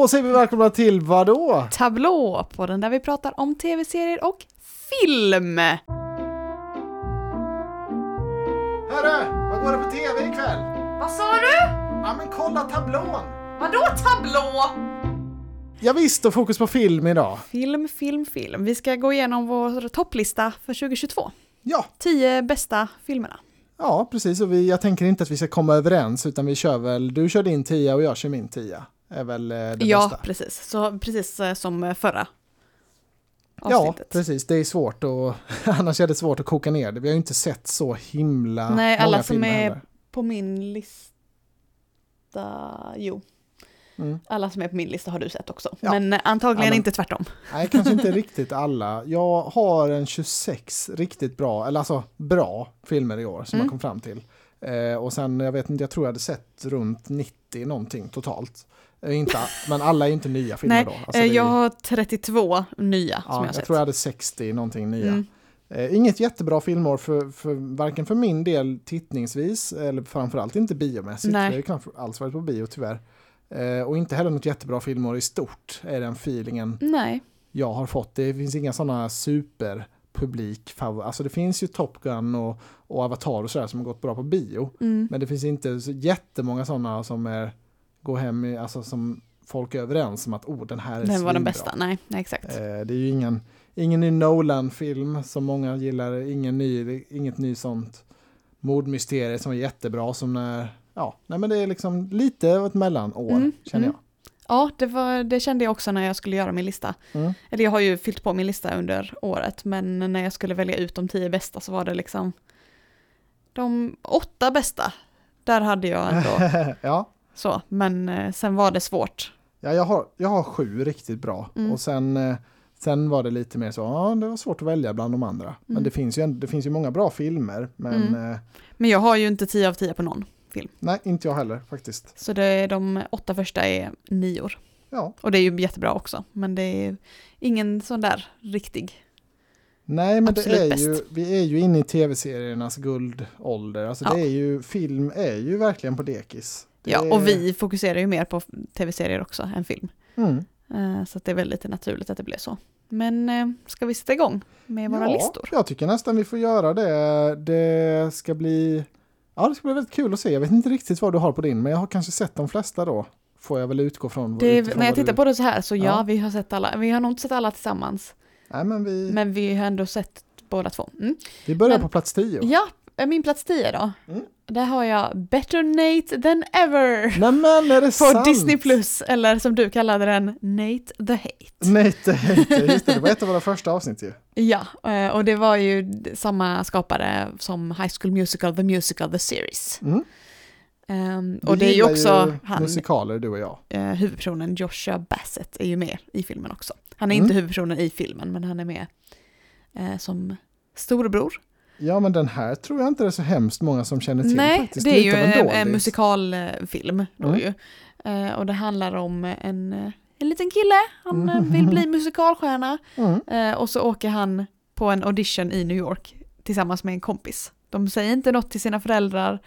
Då säger vi välkomna till vadå? Tablå, på den där vi pratar om tv-serier och film. Hörru, vad går det på tv ikväll? Vad sa du? Ja men kolla tablån! Vadå tablå? Ja, visst, och fokus på film idag. Film, film, film. Vi ska gå igenom vår topplista för 2022. Ja, 10 bästa filmerna. ja precis. Och vi, jag tänker inte att vi ska komma överens utan vi kör väl, du kör din tia och jag kör min tia. Är väl eh, det ja, bästa. precis. Så precis eh, som förra Ja, avsnittet. precis. Det är svårt och annars är det svårt att koka ner det. Vi har ju inte sett så himla Nej, många alla som är- heller. På min lista... Jo. Mm. Alla som är på min lista har du sett också. Ja. Men eh, antagligen Ja, men- inte tvärtom. Nej, kanske inte riktigt alla. Jag har en 26 riktigt bra, eller alltså bra filmer i år som Mm. jag kom fram till. Eh, och sen, jag vet inte, jag tror jag hade sett runt 90 någonting totalt. Eh, inte, men alla är inte nya filmer Nej, då. Alltså, eh, jag har 32 nya ja, som jag har jag sett. tror jag hade 60 någonting nya. Mm. Eh, inget jättebra filmår för, för varken för min del tittningsvis eller framförallt inte biomässigt. Nej. Jag har ju knappt alls varit på bio tyvärr. Eh, och inte heller något jättebra filmår i stort är den feelingen Nej, jag har fått. Det finns inga sådana superpublik Alltså det finns ju Top Gun och, och Avatar och sådär som har gått bra på bio. mm. Men det finns inte så jättemånga sådana som är, går hem i, alltså som folk är överens om att oh, den här är den var den bästa. Nej, nej exakt. Eh, det är ju ingen, ingen ny Nolan-film som många gillar, ingen ny, inget ny sånt mordmysterie som är jättebra som när, ja, nej men det är liksom lite av ett mellanår Mm, känner mm. Ja, det, var, det kände jag också när jag skulle göra min lista. jag. Mm. Eller jag har ju fyllt på min lista under året, men när jag skulle välja ut de tio bästa så var det liksom de åtta bästa. Där hade jag ändå ja, så, men eh, sen var det svårt. ja jag, har, jag har sju riktigt bra Mm. och sen, eh, sen var det lite mer så, ja det var svårt att välja bland de andra. Men Mm. det finys ju, det finns ju många bra filmer, men Mm. eh, Men jag har ju inte tio av tio på någon. nej, inte jag heller faktiskt. Så det är de åtta första är nior. Ja, Och det är ju jättebra också, men det är ingen sån där riktig. Nej, men det är bäst. ju, vi är ju inne i tv-seriernas guldålder. Alltså Ja. det är ju, film är ju verkligen på dekis. Det Ja, och vi fokuserar ju mer på tv-serier också än film. Mm. Eh, Så det är väl lite naturligt att det blir så. Men eh, ska vi sätta igång med våra ja, listor? jag tycker nästan vi får göra det. Det ska bli, ja det ska bli väldigt kul att se. Jag vet inte riktigt vad du har på din, men jag har kanske sett de flesta då. Får jag väl utgå från. Det, när jag vad du- tittar på det så här så ja, Ja. vi har sett alla. Vi har nog inte sett alla tillsammans, Nej, men vi, men vi har ändå sett båda två. Mm. vi börjar men- på plats 10. Ja, min plats 10 då. Mm. Där har jag Better Nate than ever. Nej men är det På sant? Disney Plus, eller som du kallade den, Nate the Hate. Nej, det, just det, det var ett av våra första avsnitt ju. Ja, eh, och det var ju samma skapare som High School Musical, The Musical, The Series. Mm. Vi och det är ju också han, musikaler du och jag. eh, huvudpersonen Joshua Bassett är ju med i filmen också. Han är Mm. inte huvudpersonen i filmen, men han är med eh, som storebror. Ja, men den här tror jag inte det är så hemskt många som känner till Nej, faktiskt. det är ju av en en, musikalfilm då Mm. ju. Eh, och det handlar om en, eh, en liten kille, han eh, vill bli musikalstjärna. Mm. Eh, och så åker han på en audition i New York tillsammans med en kompis. De säger inte något till sina föräldrar,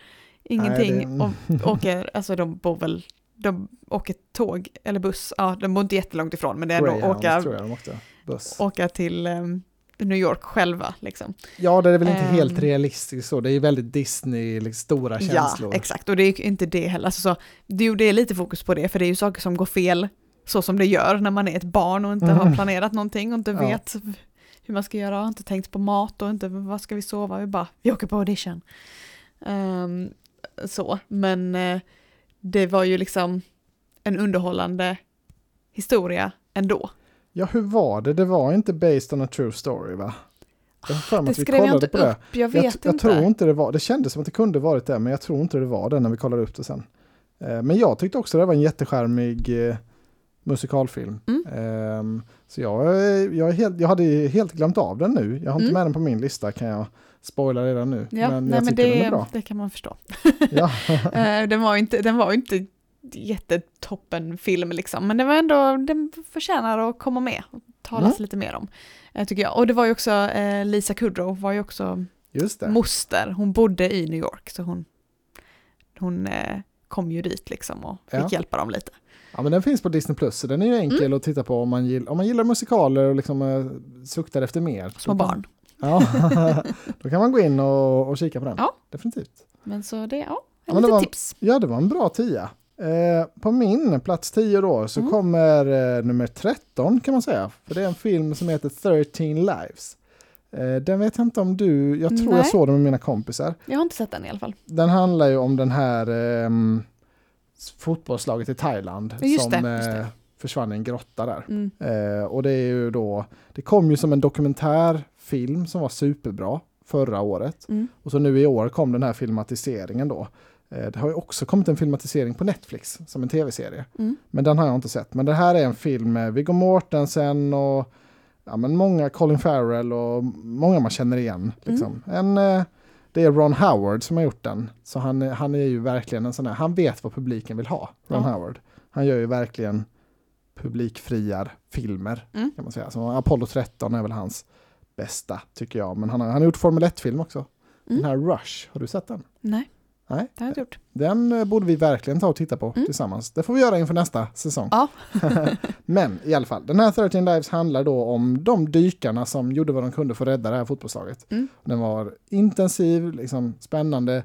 ingenting. Nej, Och åker, alltså de bor väl, de åker tåg eller buss, ja de bor inte jättelångt ifrån men det är ändå åka. Buss. åka till ehm, New York själva liksom. Ja, det är väl inte Ehm. helt realistiskt så. Det är ju väldigt Disney, liksom, stora känslor. Ja, exakt. Och det är ju inte det heller. Alltså, så, det, det är lite fokus på det, för det är ju saker som går fel så som det gör när man är ett barn och inte Mm. har planerat någonting och inte Ja. vet hur man ska göra, har inte tänkt på mat och inte vad ska vi sova, vi bara, vi åker på audition. Ehm, så, men eh, det var ju liksom en underhållande historia ändå. Ja, hur var det? Det var inte based on a true story, va? Jag Det skrev jag inte på det. upp, jag vet Jag, inte. jag tror inte det var, det kändes som att det kunde varit det, men jag tror inte det var det när vi kollade upp det sen. Eh, Men jag tyckte också det var en jätteskärmig eh, musikalfilm. Mm. Ehm, Så jag, är- jag, helt, jag hade helt glömt av den nu. Jag har inte Mm. med den på min lista kan jag spoila redan nu. Ja, men nej, jag men tycker den är det, bra. det kan man förstå. Ja. Eh, den var inte, den var inte jättetoppen film liksom, men det var ändå, den förtjänar att komma med och talas Mm. lite mer om, eh, tycker jag. Och det var ju också, eh, Lisa Kudrow var ju också Just det. moster, hon bodde i New York, så hon, hon eh, kom ju dit liksom och fick Ja. hjälpa dem lite. Ja, men den finns på Disney Plus, så den är ju enkel Mm. att titta på om man, gill, om man gillar musikaler och liksom eh, suktar efter mer. Små barn. Ja, då kan man gå in och, och kika på den. Ja. Definitivt. Men så det, ja, Ja, litet var- tips. Ja, det var en bra tia. Eh, på min plats 10 då så Mm. kommer eh, nummer 13 kan man säga. För det är en film som heter 13 Lives. Eh, den vet jag inte om du, jag tror jag Nej. såg den med mina kompisar. Jag har inte sett den i alla fall. Den handlar ju om den här ehm, fotbollslaget i Thailand just som det, just det. eh, försvann i en grotta där. Mm. Eh, och det är ju då, det kom ju som en dokumentärfilm som var superbra förra året. Mm. Och så nu i år kom den här filmatiseringen då. Eh, det har ju också kommit en filmatisering på Netflix som en tv-serie. Mm. Men den har jag inte sett. Men det här är en film med Viggo Mortensen och ja, men många, Colin Farrell och många man känner igen. Liksom. En, eh, det är Ron Howard som har gjort den. Så han, han är ju verkligen en sån här, han vet vad publiken vill ha, Ron Ja. Howard. Han gör ju verkligen publikfriar filmer Mm. kan man säga. Så Apollo 13 är väl hans bästa tycker jag. Men han har, han har gjort Formel 1-film också. Mm. Den här Rush, har du sett den? Nej, Nej, det har jag gjort. den eh, borde vi verkligen ta och titta på Mm. tillsammans. Det får vi göra inför nästa säsong. Ja. Men i alla fall, den här 13 Lives handlar då om de dykarna som gjorde vad de kunde för att rädda det här fotbollslaget. Mm. Den var intensiv, liksom spännande,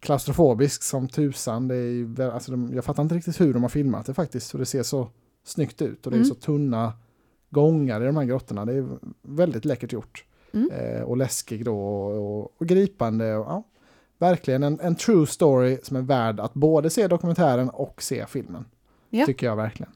klaustrofobisk som tusan. Det är alltså de, jag fattar inte riktigt hur de har filmat det faktiskt, för det ser så snyggt ut och det är Mm. så tunna gångar i de här grottorna. Det är väldigt läckert gjort. Mm. Eh, och läskig då och, och, och gripande. Och, ja, verkligen en, en true story som är värd att både se dokumentären och se filmen. Ja. Tycker jag verkligen.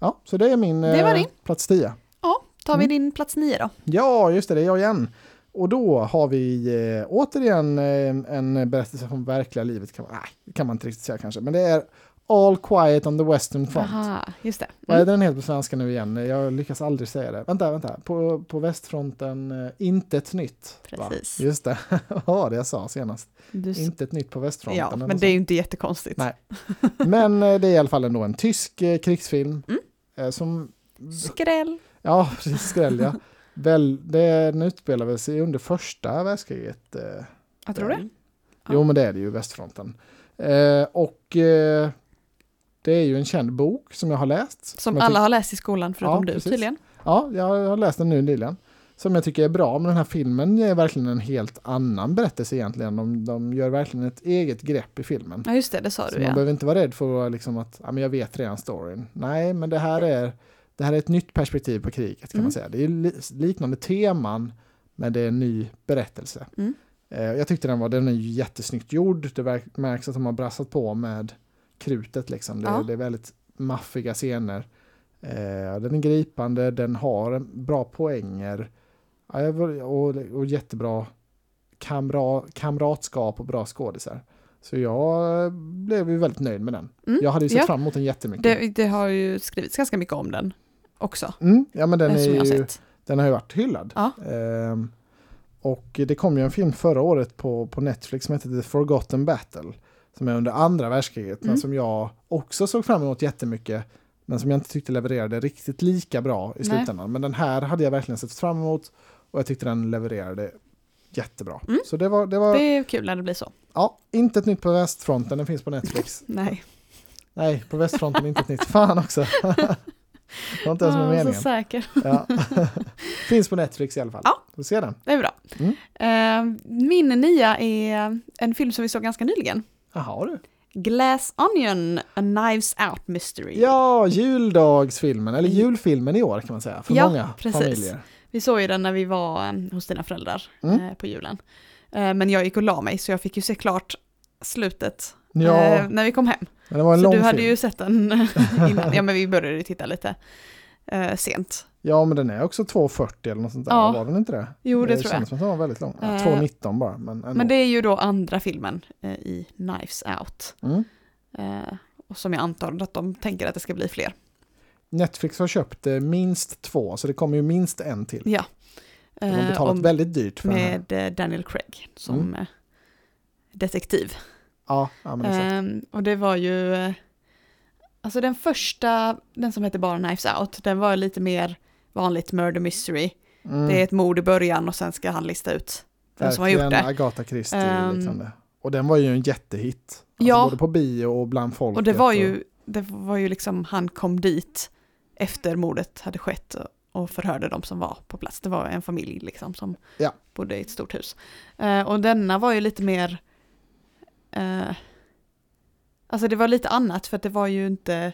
Ja, så det är min Det var eh, din. plats 10. Ja, tar vi Mm. din plats nio då? Ja, just det, det är jag igen. Och då har vi eh, återigen eh, en berättelse från verkliga livet. Kan man, nej, kan man inte riktigt säga kanske. Men det är All Quiet on the Western Front. Aha, just det. Vad är Mm. den helt på svenska nu igen? Jag lyckas aldrig säga det. Vänta, vänta. På, på västfronten, eh, intet nytt. va? Precis. Just det, vad var det jag sa senast? Du... Intet nytt på västfronten. Ja, men det är ju inte jättekonstigt. Nej. Men eh, det är i alla fall ändå en tysk eh, krigsfilm. Mm. Som, Skräll. ja, precis, skräll ja. Väl, det, den utspelar sig under första världskriget. Jag tror det. Jo, men det är det ju, västfronten. Och det är ju en känd bok som jag har läst. Som jag alla har läst i skolan förutom Ja, du precis. tydligen. Ja, jag har läst den nu nyligen. Som jag tycker är bra, men den här filmen är verkligen en helt annan berättelse egentligen. De, de gör verkligen ett eget grepp i filmen. Ja, just det, det sa Så du man ja. behöver inte vara rädd för att liksom att, ja men jag vet redan storyn. Nej, men det här är, det här är ett nytt perspektiv på kriget kan Mm. man säga. Det är li, liknande teman, men det är en ny berättelse. Mm. Eh, jag tyckte den var, den är jättesnyggt gjord. Det märks att de har brassat på med krutet liksom. Det, Ja. det är väldigt maffiga scener. Eh, den är gripande, den har bra poänger. Och, och jättebra kamra, kamratskap och bra skådisar. Så jag blev ju väldigt nöjd med den. Mm. Jag hade ju sett Ja. fram emot den jättemycket. Det, det har ju skrivits ganska mycket om den också. Mm, ja men den, eh, är ju, den har ju varit hyllad. Ja. Ehm, och det kom ju en film förra året på, på Netflix som heter The Forgotten Battle. Som är under andra världskriget, men Mm. som jag också såg fram emot jättemycket. Men som jag inte tyckte levererade riktigt lika bra i Nej. slutändan. Men den här hade jag verkligen sett fram emot. Och jag tyckte den levererade jättebra. Mm. Så det var, det var Det är kul när det blir så. ja, inte ett nytt på västfronten, den finns på Netflix. Nej. Nej, på västfronten inte ett nytt. Fan också. det var inte ens med Ja, så meningen. säker. Ja. Finns på Netflix i alla fall. Ja. Får se den. Det är bra. Mm. Eh, min nia är en film som vi såg ganska nyligen. Jaha du. Glass Onion, A Knives Out Mystery. Ja, juldagsfilmen, eller julfilmen i år kan man säga, för Ja, många precis. familjer. Vi såg ju den när vi var eh, hos dina föräldrar Mm. eh, på julen. Eh, men jag gick och la mig så jag fick ju se klart slutet Ja, när vi kom hem. men det var en Så lång du film. hade ju sett den innan. Ja men vi började titta lite sent. Ja, men den är också 2.40 eller något sånt där, Ja. var den inte det? Jo det, tror jag. känns som att den var väldigt lång. Ja, Eh, 2.19 bara, men ändå. Men det är ju då andra filmen eh, i Knives Out. Mm. Eh, och som jag antar att de tänker att det ska bli fler. Netflix har köpt eh, minst två, så det kommer ju minst en till. Ja. De har Eh, betalat om- väldigt dyrt för den här. med eh, Daniel Craig som Mm. eh, detektiv. Ja, ja men exakt. Ehm, och det var ju, eh, alltså den första, den som heter bara Knives Out, den var lite mer vanligt murder mystery. Mm. Det är ett mord i början och sen ska han lista ut vem som har gjort Verkligen det. Agatha Christie Ehm, liknande. Och den var ju en jättehit. Alltså ja. Både på bio och bland folket. Och det var ju, det var ju liksom, han kom dit efter mordet hade skett och förhörde de som var på plats. Det var en familj liksom som Ja. bodde i ett stort hus. Eh, och denna var ju lite mer, eh, alltså det var lite annat för att det var ju inte,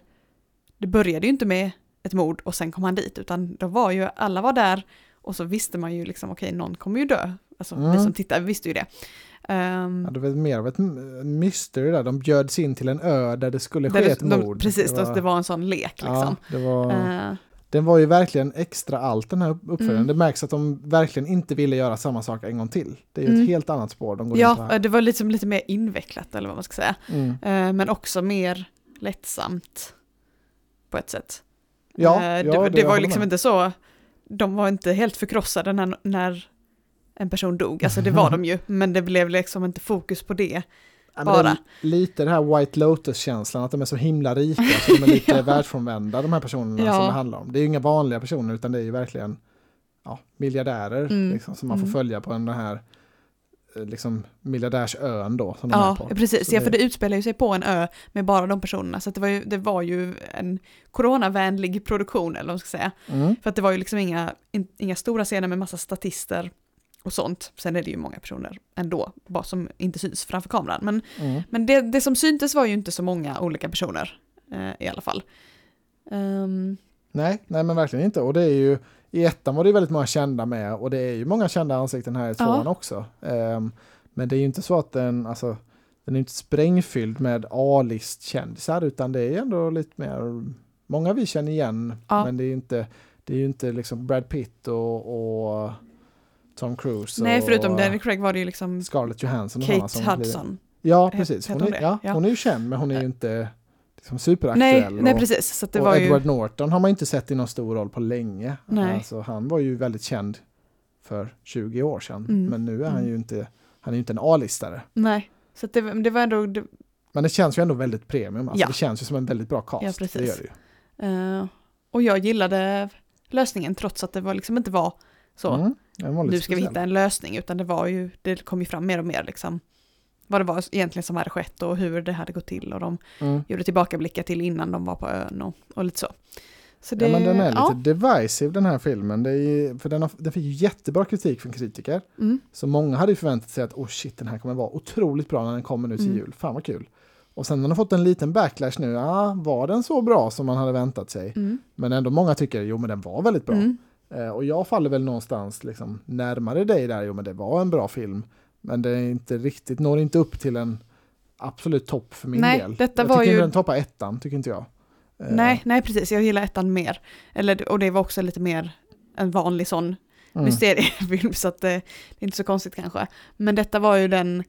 det började ju inte med ett mord och sen kom han dit, utan då var ju, alla var där och så visste man ju liksom, okej, någon kommer ju dö. Alltså vi Mm. som tittar visste ju det. Ehm, Ja, det var mer av ett mystery där. De bjöds in till en ö där det skulle ske där ett det, mord. de, precis, det var, det var en sån lek liksom. Ja, var, Eh, den var ju verkligen extra allt den här uppföljaren. Mm. Det märks att de verkligen inte ville göra samma sak en gång till. Det är ju Mm. ett helt annat spår de går ja, här. det var liksom lite mer invecklat eller vad man ska säga. Eh, men också mer lättsamt på ett sätt. Ja, Eh, ja, det, var- det jag var liksom med. inte så, de var inte helt förkrossade när, när en person dog, alltså det var de ju, men det blev liksom inte fokus på det. Ja, men det bara. Lite det här White Lotus-känslan, att de är så himla rika, så de är lite Ja. världsfrånvända de här personerna Ja. som det handlar om. Det är ju inga vanliga personer utan det är ju verkligen ja, miljardärer Mm. liksom, som man får Mm. följa på den här liksom, miljardärsön då. Som de Ja, på. precis, ja, för det utspelar ju sig på en ö med bara de personerna, så det, var ju, det var ju en coronavänlig produktion, eller vad man ska säga. Mm. För att det var ju liksom inga, in, inga stora scener med massa statister och sånt. Sen är det ju många personer ändå, bara som inte syns framför kameran. Men, Mm. men det, det som syntes var ju inte så många olika personer eh, i alla fall. Ehm, Nej, nej men verkligen inte. Och det är ju, i ettan var det väldigt många kända med och det är ju många kända ansikten här i tvåan Ja. också. Ehm, men det är ju inte så att den, alltså, den är inte sprängfylld med A-list-kändisar utan det är ändå lite mer, många vi känner igen, Ja. men det är ju inte, det är ju inte liksom Brad Pitt och, och Tom Cruise nej, och förutom Daniel Craig var det ju liksom Scarlett Johansson. Kate som blir- Hudson. Ja, precis. Hon är, ja, hon är ju känd, men hon är ju inte liksom, superaktuell. Nej, nej, precis. Så det och var Edward ju... Norton har man inte sett i någon stor roll på länge. Nej. Alltså, han var ju väldigt känd för 20 år sedan. Mm. Men nu är han Mm. ju inte, han är inte en A-listare. Nej, så det, det var ändå... Det, Men det känns ju ändå väldigt premium. Alltså, Ja. Det känns ju som en väldigt bra cast. Ja, precis. Det gör det ju. eh, och jag gillade lösningen trots att det var liksom inte var så. Mm. Var nu ska vi speciell. hitta en lösning, utan det var ju, det kom ju fram mer och mer liksom vad det var egentligen som hade skett och hur det hade gått till och de Mm. gjorde tillbakablickar till innan de var på ön och, och lite så. så det, Ja, men den är lite ja, divisive den här filmen. Det är, för den, har, den fick ju jättebra kritik från kritiker. mm, Så många hade ju förväntat sig att oh shit, den här kommer vara otroligt bra när den kommer nu till Mm. jul. Fan vad kul. Och sen har den fått en liten backlash nu. Ja, var den så bra som man hade väntat sig? mm, Men ändå många tycker, jo men den var väldigt bra. mm, Eh, och jag faller väl någonstans liksom, närmare dig där, jo men det var en bra film. Men det är inte riktigt, når inte upp till en absolut topp för min Nej, del. detta jag var tycker ju- den toppar ettan, tycker inte jag. Eh, nej, nej precis, jag gillar ettan mer. Eller, och det var också lite mer en vanlig sån mm. mysteriefilm så att det, det är inte så konstigt kanske. Men detta var ju den,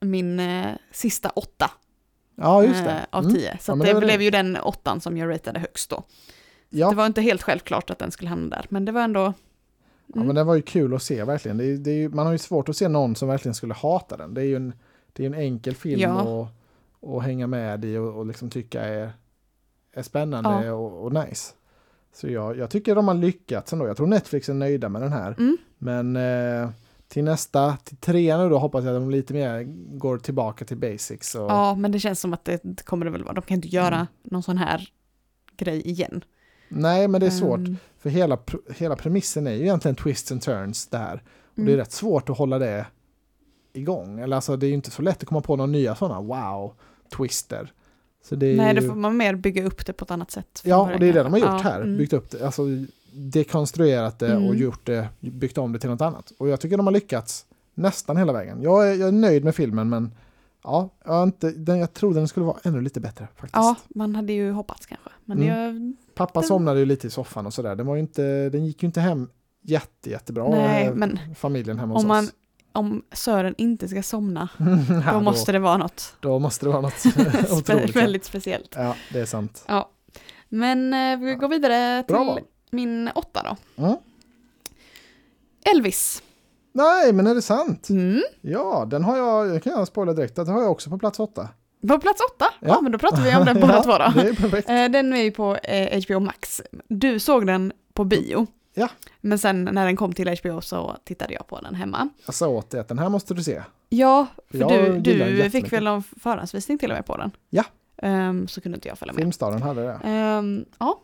min eh, sista åtta Ja, just det. eh, av Mm. tio. Så Ja, det det var det. blev ju den åttan som jag ratade högst då. Ja, Det var inte helt självklart att den skulle hamna där, men det var ändå... ja, Mm. men den var ju kul att se verkligen. Det är, det är, man har ju svårt att se någon som verkligen skulle hata den. Det är ju en, det är en enkel film Ja. att, att hänga med i och, och liksom tycka är, är spännande Ja. och, och nice. Så jag, jag tycker de har lyckats ändå. Jag tror Netflix är nöjda med den här. Mm. Men eh, till nästa, till tre nu då hoppas jag att de lite mer går tillbaka till basics. Och, Ja, men det känns som att det det kommer det väl vara. De kan inte göra Mm. någon sån här grej igen. Nej, men det är svårt. Ehm, För hela, hela premissen är ju egentligen twists and turns där. Och det är mm. rätt svårt att hålla det igång. Eller alltså det är ju inte så lätt att komma på några nya sådana wow-twister. Så det Nej, ju... då får man mer bygga upp det på ett annat sätt. Ja, och det är det de har gjort kanske. här. Ja, mm. Byggt upp det, alltså dekonstruerat det och Mm. gjort det, byggt om det till något annat. Och jag tycker de har lyckats nästan hela vägen. Jag är, jag är nöjd med filmen men ja, jag, inte, den, jag tror den skulle vara ännu lite bättre faktiskt. Ja, man hade ju hoppats kanske. Men Mm. det, Pappa den- somnade ju lite i soffan och sådär. Den, var ju inte, den gick ju inte hem jätte, jättebra, Nej, eh, men familjen hemma hos om, man, oss. om Sören inte ska somna, Ja, då måste det vara något då måste det vara något otroligt. väldigt speciellt. Ja, det är sant. Ja. Men eh, vi går vidare till min åtta då. Mm. Elvis. Nej, men är det sant? Mm. Ja, den har jag, jag kan jag spoila direkt, det har jag också på plats åtta. På plats åtta? Ja. Ja. men då pratar vi om den båda Ja, två då. Det är perfekt. Eh, Den är ju på eh, HBO Max. Du såg den på bio. Ja. Men sen när den kom till HBO så tittade jag på den hemma. Jag sa åt dig att den här måste du se. Ja, för Jag du, den du fick väl en förhandsvisning till och med på den? Ja. Ehm, så kunde inte jag följa med. Filmstaden hade det. Ehm, ja,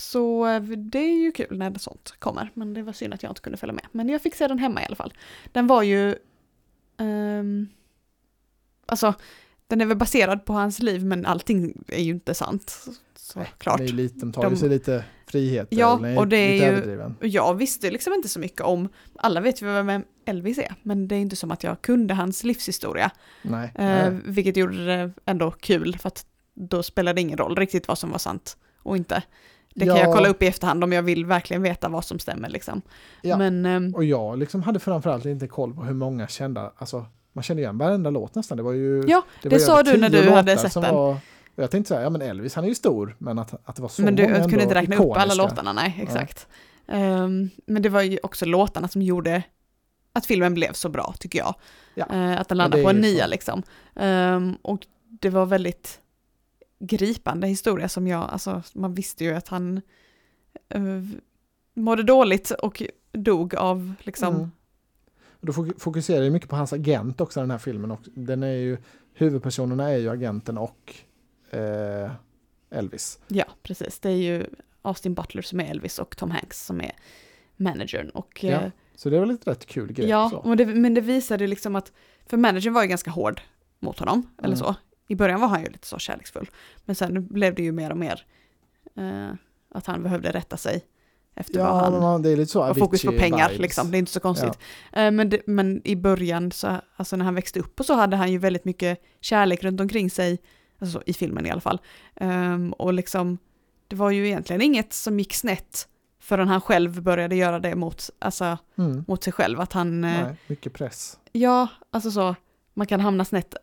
så eh, det är ju kul när sånt kommer. Men det var synd att jag inte kunde följa med. Men jag fick se den hemma i alla fall. Den var ju... Um, alltså, den är väl baserad på hans liv men allting är ju inte sant. Såklart. Är lite, de tar ju sig lite friheter. Ja, den och det är ju... Jag visste liksom inte så mycket om... Alla vet ju vem Elvis är. Men det är inte som att jag kunde hans livshistoria. Nej. Eh, nej. vilket gjorde det ändå kul för att då spelade det ingen roll riktigt vad som var sant och inte. Det kan Ja. jag kolla upp i efterhand om jag vill verkligen veta vad som stämmer liksom. Ja. Men ehm, Och jag liksom hade framförallt inte koll på hur många kända, alltså man kände igen varenda låt nästan. Det var ju... ja, det, ju sa du när du hade sett den. Var, jag tänkte så här, ja men Elvis han är ju stor, men att, att det var så men du många kunde inte räkna upp alla ikoniska. låtarna, nej exakt. Ehm, men det var ju också låtarna som gjorde att filmen blev så bra tycker jag. Ja. Eh, att den landade det på en nia liksom. Ehm, och det var väldigt gripande historia som jag, alltså man visste ju att han uh, mådde dåligt och dog av liksom, Mm. Då fok- fokuserar ju mycket på hans agent också den här filmen. Och den är ju, huvudpersonerna är ju agenten och eh, Elvis. ja precis, det är ju Austin Butler som är Elvis och Tom Hanks som är managern och Ja, eh, Så det var lite rätt kul grej. Ja, det, men det visade liksom att, för managern var ju ganska hård mot honom, eller Mm. så. I början var han ju lite så kärleksfull. Men sen blev det ju mer och mer eh, att han behövde rätta sig efter vad Ja, han... men man- det är lite så och fokus på pengar vibes. liksom, det är inte så konstigt. Eh, men, det, men i början, så, alltså när han växte upp och så hade han ju väldigt mycket kärlek runt omkring sig, alltså i filmen i alla fall. Ehm, och liksom, det var ju egentligen inget som gick snett förrän han själv började göra det mot, alltså, Mm. mot sig själv. Att han, eh, Nej, mycket press. Ja, alltså så, man kan hamna snett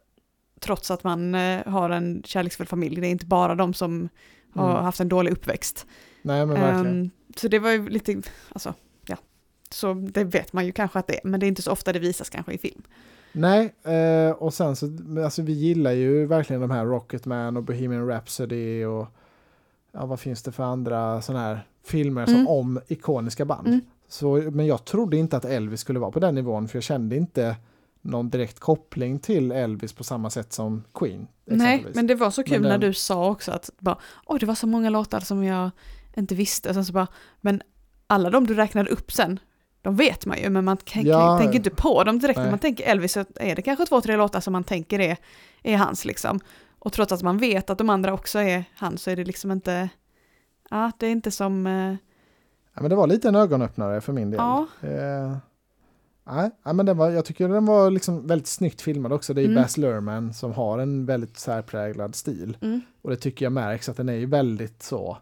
trots att man eh, har en kärleksfull familj. Det är inte bara de som har Mm. haft en dålig uppväxt. Nej, men verkligen. Ehm, så det var ju lite, alltså, ja. Så det vet man ju kanske att det är, men det är inte så ofta det visas kanske i film. Nej, eh, och sen så, alltså vi gillar ju verkligen de här Rocketman och Bohemian Rhapsody och ja, vad finns det för andra sådana här filmer som Mm. om ikoniska band. Mm. Så, men jag trodde inte att Elvis skulle vara på den nivån för jag kände inte någon direkt koppling till Elvis på samma sätt som Queen. Nej, men det var så kul Men när den- du sa också att bara, oj det var så många låtar som jag inte visste. Sen så bara, men alla de du räknade upp sen, de vet man ju, men man kan, Ja. tänker inte på dem direkt. När Nej. man tänker Elvis så är det kanske två, tre låtar som man tänker är, är hans liksom. Och trots att man vet att de andra också är hans så är det liksom inte, ja det är inte som, eh, Ja, men det var lite en ögonöppnare för min del. Ja. Eh, nej, ja, men den var, jag tycker den var liksom väldigt snyggt filmad också. Det är Mm. Baz Luhrmann som har en väldigt särpräglad stil. mm, Och det tycker jag märks att den är ju väldigt så.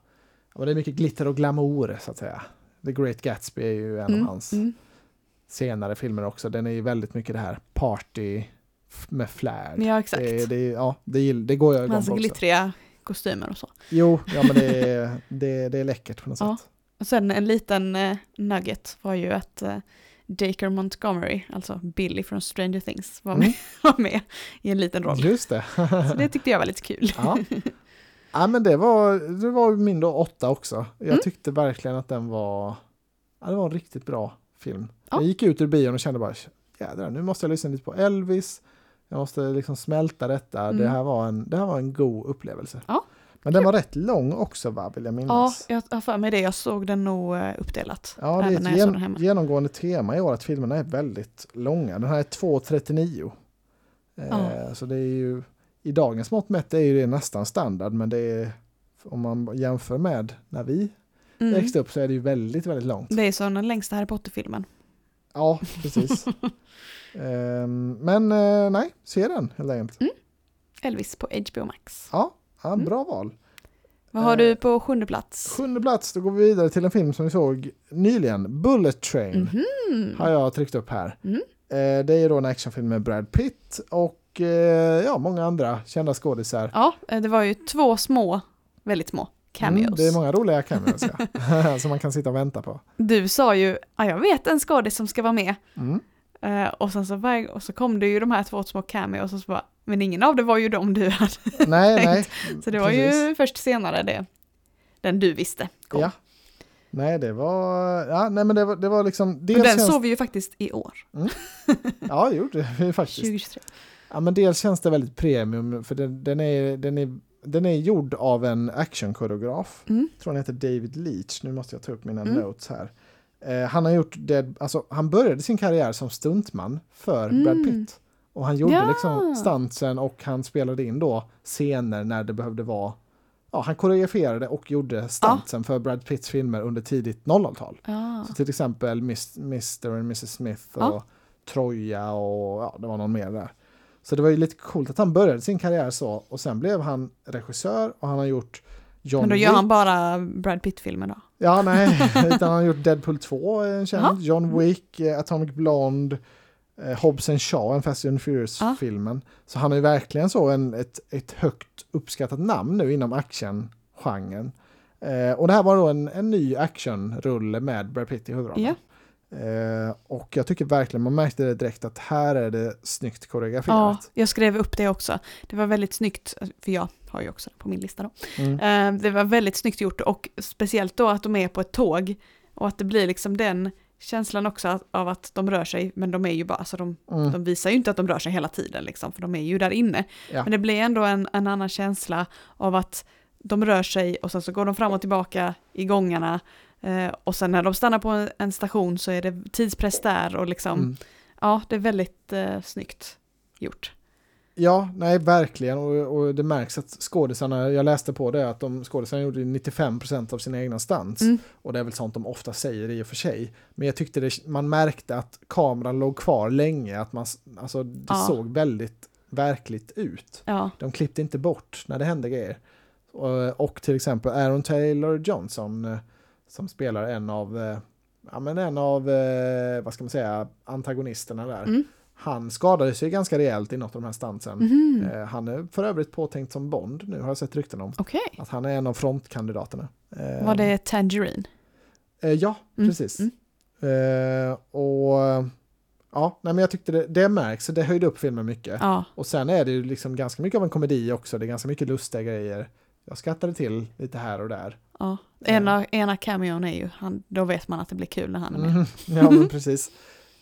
Men det är mycket glitter och glamour så att säga. The Great Gatsby är ju en mm, av hans mm. senare filmer också. Den är ju väldigt mycket det här party med flärd. Ja exakt. Det, det, ja, det, det går jag igång Hans på också. glittriga kostymer och så. Jo, ja, men det, är- det, det är läckert på något Ja. sätt. Och sen en liten eh, nugget var ju att eh, Dacre Montgomery, alltså Billy från Stranger Things, var med, Mm. var med i en liten roll. Just det. Så det tyckte jag var lite kul. Ja. ja, men det var, det var min då åtta också. Jag Mm. tyckte verkligen att den var, ja, det var en riktigt bra film. Ja. Jag gick ut ur bion och kände bara, jädrar, nu måste jag lyssna lite på Elvis. Jag måste liksom smälta detta. Mm. Det, här var en, det här var en god upplevelse. Ja, Men den var rätt lång också va, vill jag Ja, minnas. jag har för mig det. Jag såg den nog eh, uppdelat. Ja, det är ett gen, genomgående tema i år att filmerna är väldigt långa. Den här är 2.39. Eh, Ja. Så det är ju, i dagens mått mätt är ju det nästan standard, men det är, om man jämför med när vi Mm. växte upp så är det ju väldigt, väldigt långt. Det är som den längsta Harry Potter-filmen. Ja, precis. Ehm, men eh, nej, se den helt enkelt. Elvis på HBO Max. Ja, ja Mm. bra val. Vad har Eh, du på sjunde plats? Sjunde plats, då går vi vidare till en film som vi såg nyligen, Bullet Train. Mhm. har jag tryckt upp här. Mm. Eh, det är då en actionfilm med Brad Pitt och eh, ja, många andra kända skådisar. Ja, eh, det var ju två små, väldigt små cameos. Mm, det är många roliga cameos ja. som man kan sitta och vänta på. Du sa ju, ja jag vet en skådis som ska vara med. Mm. Eh, och, sen så, varje- och så kom det ju de här två små cameos och så bara, men ingen av det var ju de du hade. Nej, nej. Så det var precis. ju först senare det, den du visste kom. Ja. Nej, det var, ja, nej men det var, det var liksom, Men dels den känns, såg vi ju faktiskt i år, ja det gjorde vi faktiskt. 2023. Ja men dels känns det väldigt premium för den, den, är, den är den är gjord av en actionkoreograf. Mm. Jag tror han heter David Leach. Nu måste jag ta upp mina Mm. notes här. Eh, han har gjort Dead, alltså han började sin karriär som stuntman för Mm. Brad Pitt. Och han gjorde Ja. liksom stuntsen och han spelade in då scener när det behövde vara Ja, han koreograferade och gjorde stuntsen för Brad Pitts filmer under tidigt 00-tal. Ja. Så till exempel Miss, Mr och Mrs Smith och Ja. Troja och ja, det var någon mer där. Så det var ju lite coolt att han började sin karriär så och sen blev han regissör och han har gjort John Men då Wick. gör han bara Brad Pitt-filmer då? Ja, nej, utan han har gjort Deadpool 2, en känd, Jaha. John Wick, eh, Atomic Blonde, eh, Hobbs and Shaw, en Fast and Furious-filmen. Så han är verkligen så en, ett, ett högt uppskattat namn nu inom actiongenren. Eh, och det här var då en, en ny actionrulle med Brad Pitt i huvudrollen. Ja. Eh, och jag tycker verkligen man märkte det direkt att här är det snyggt Ja, koreograferat. jag skrev upp det också. Det var väldigt snyggt, för jag har ju också det på min lista då. Mm. Eh, Det var väldigt snyggt gjort och speciellt då att de är på ett tåg och att det blir liksom den känslan också av att de rör sig, men de är ju bara, alltså de, Mm. de visar ju inte att de rör sig hela tiden liksom, för de är ju där inne. Ja. Men det blir ändå en, en annan känsla av att de rör sig och sen så går de fram och tillbaka i gångarna eh, och sen när de stannar på en, en station så är det tidspress där och liksom, Mm. ja det är väldigt eh, snyggt gjort. Ja, nej verkligen och, och det märks att skådisarna, jag läste på det, att de skådisarna gjorde 95% av sina egna stunts. Mm. Och det är väl sånt de ofta säger i och för sig. Men jag tyckte det, man märkte att kameran låg kvar länge, att man, alltså det Ja. såg väldigt verkligt ut. Ja, De klippte inte bort när det hände grejer. Och, och till exempel Aaron Taylor Johnson eh, som spelar en av, eh, ja men en av, eh, vad ska man säga, antagonisterna där. Mm. Han skadade sig ganska rejält i något av de här stansen. Eh, Han är för övrigt påtänkt som Bond nu har jag sett rykten om. okej. Att han är en av frontkandidaterna. Var det Tangerine? Ja, Mm, precis. mm. Och ja, nej, men jag tyckte det, det märks, så det höjde upp filmen mycket. Ja, Och sen är det ju liksom ganska mycket av en komedi också, det är ganska mycket lustiga grejer. Jag skrattade till lite här och där. ja. Ena, ena cameon är ju, han, då vet man att det blir kul när han är med. Mm, ja, men precis.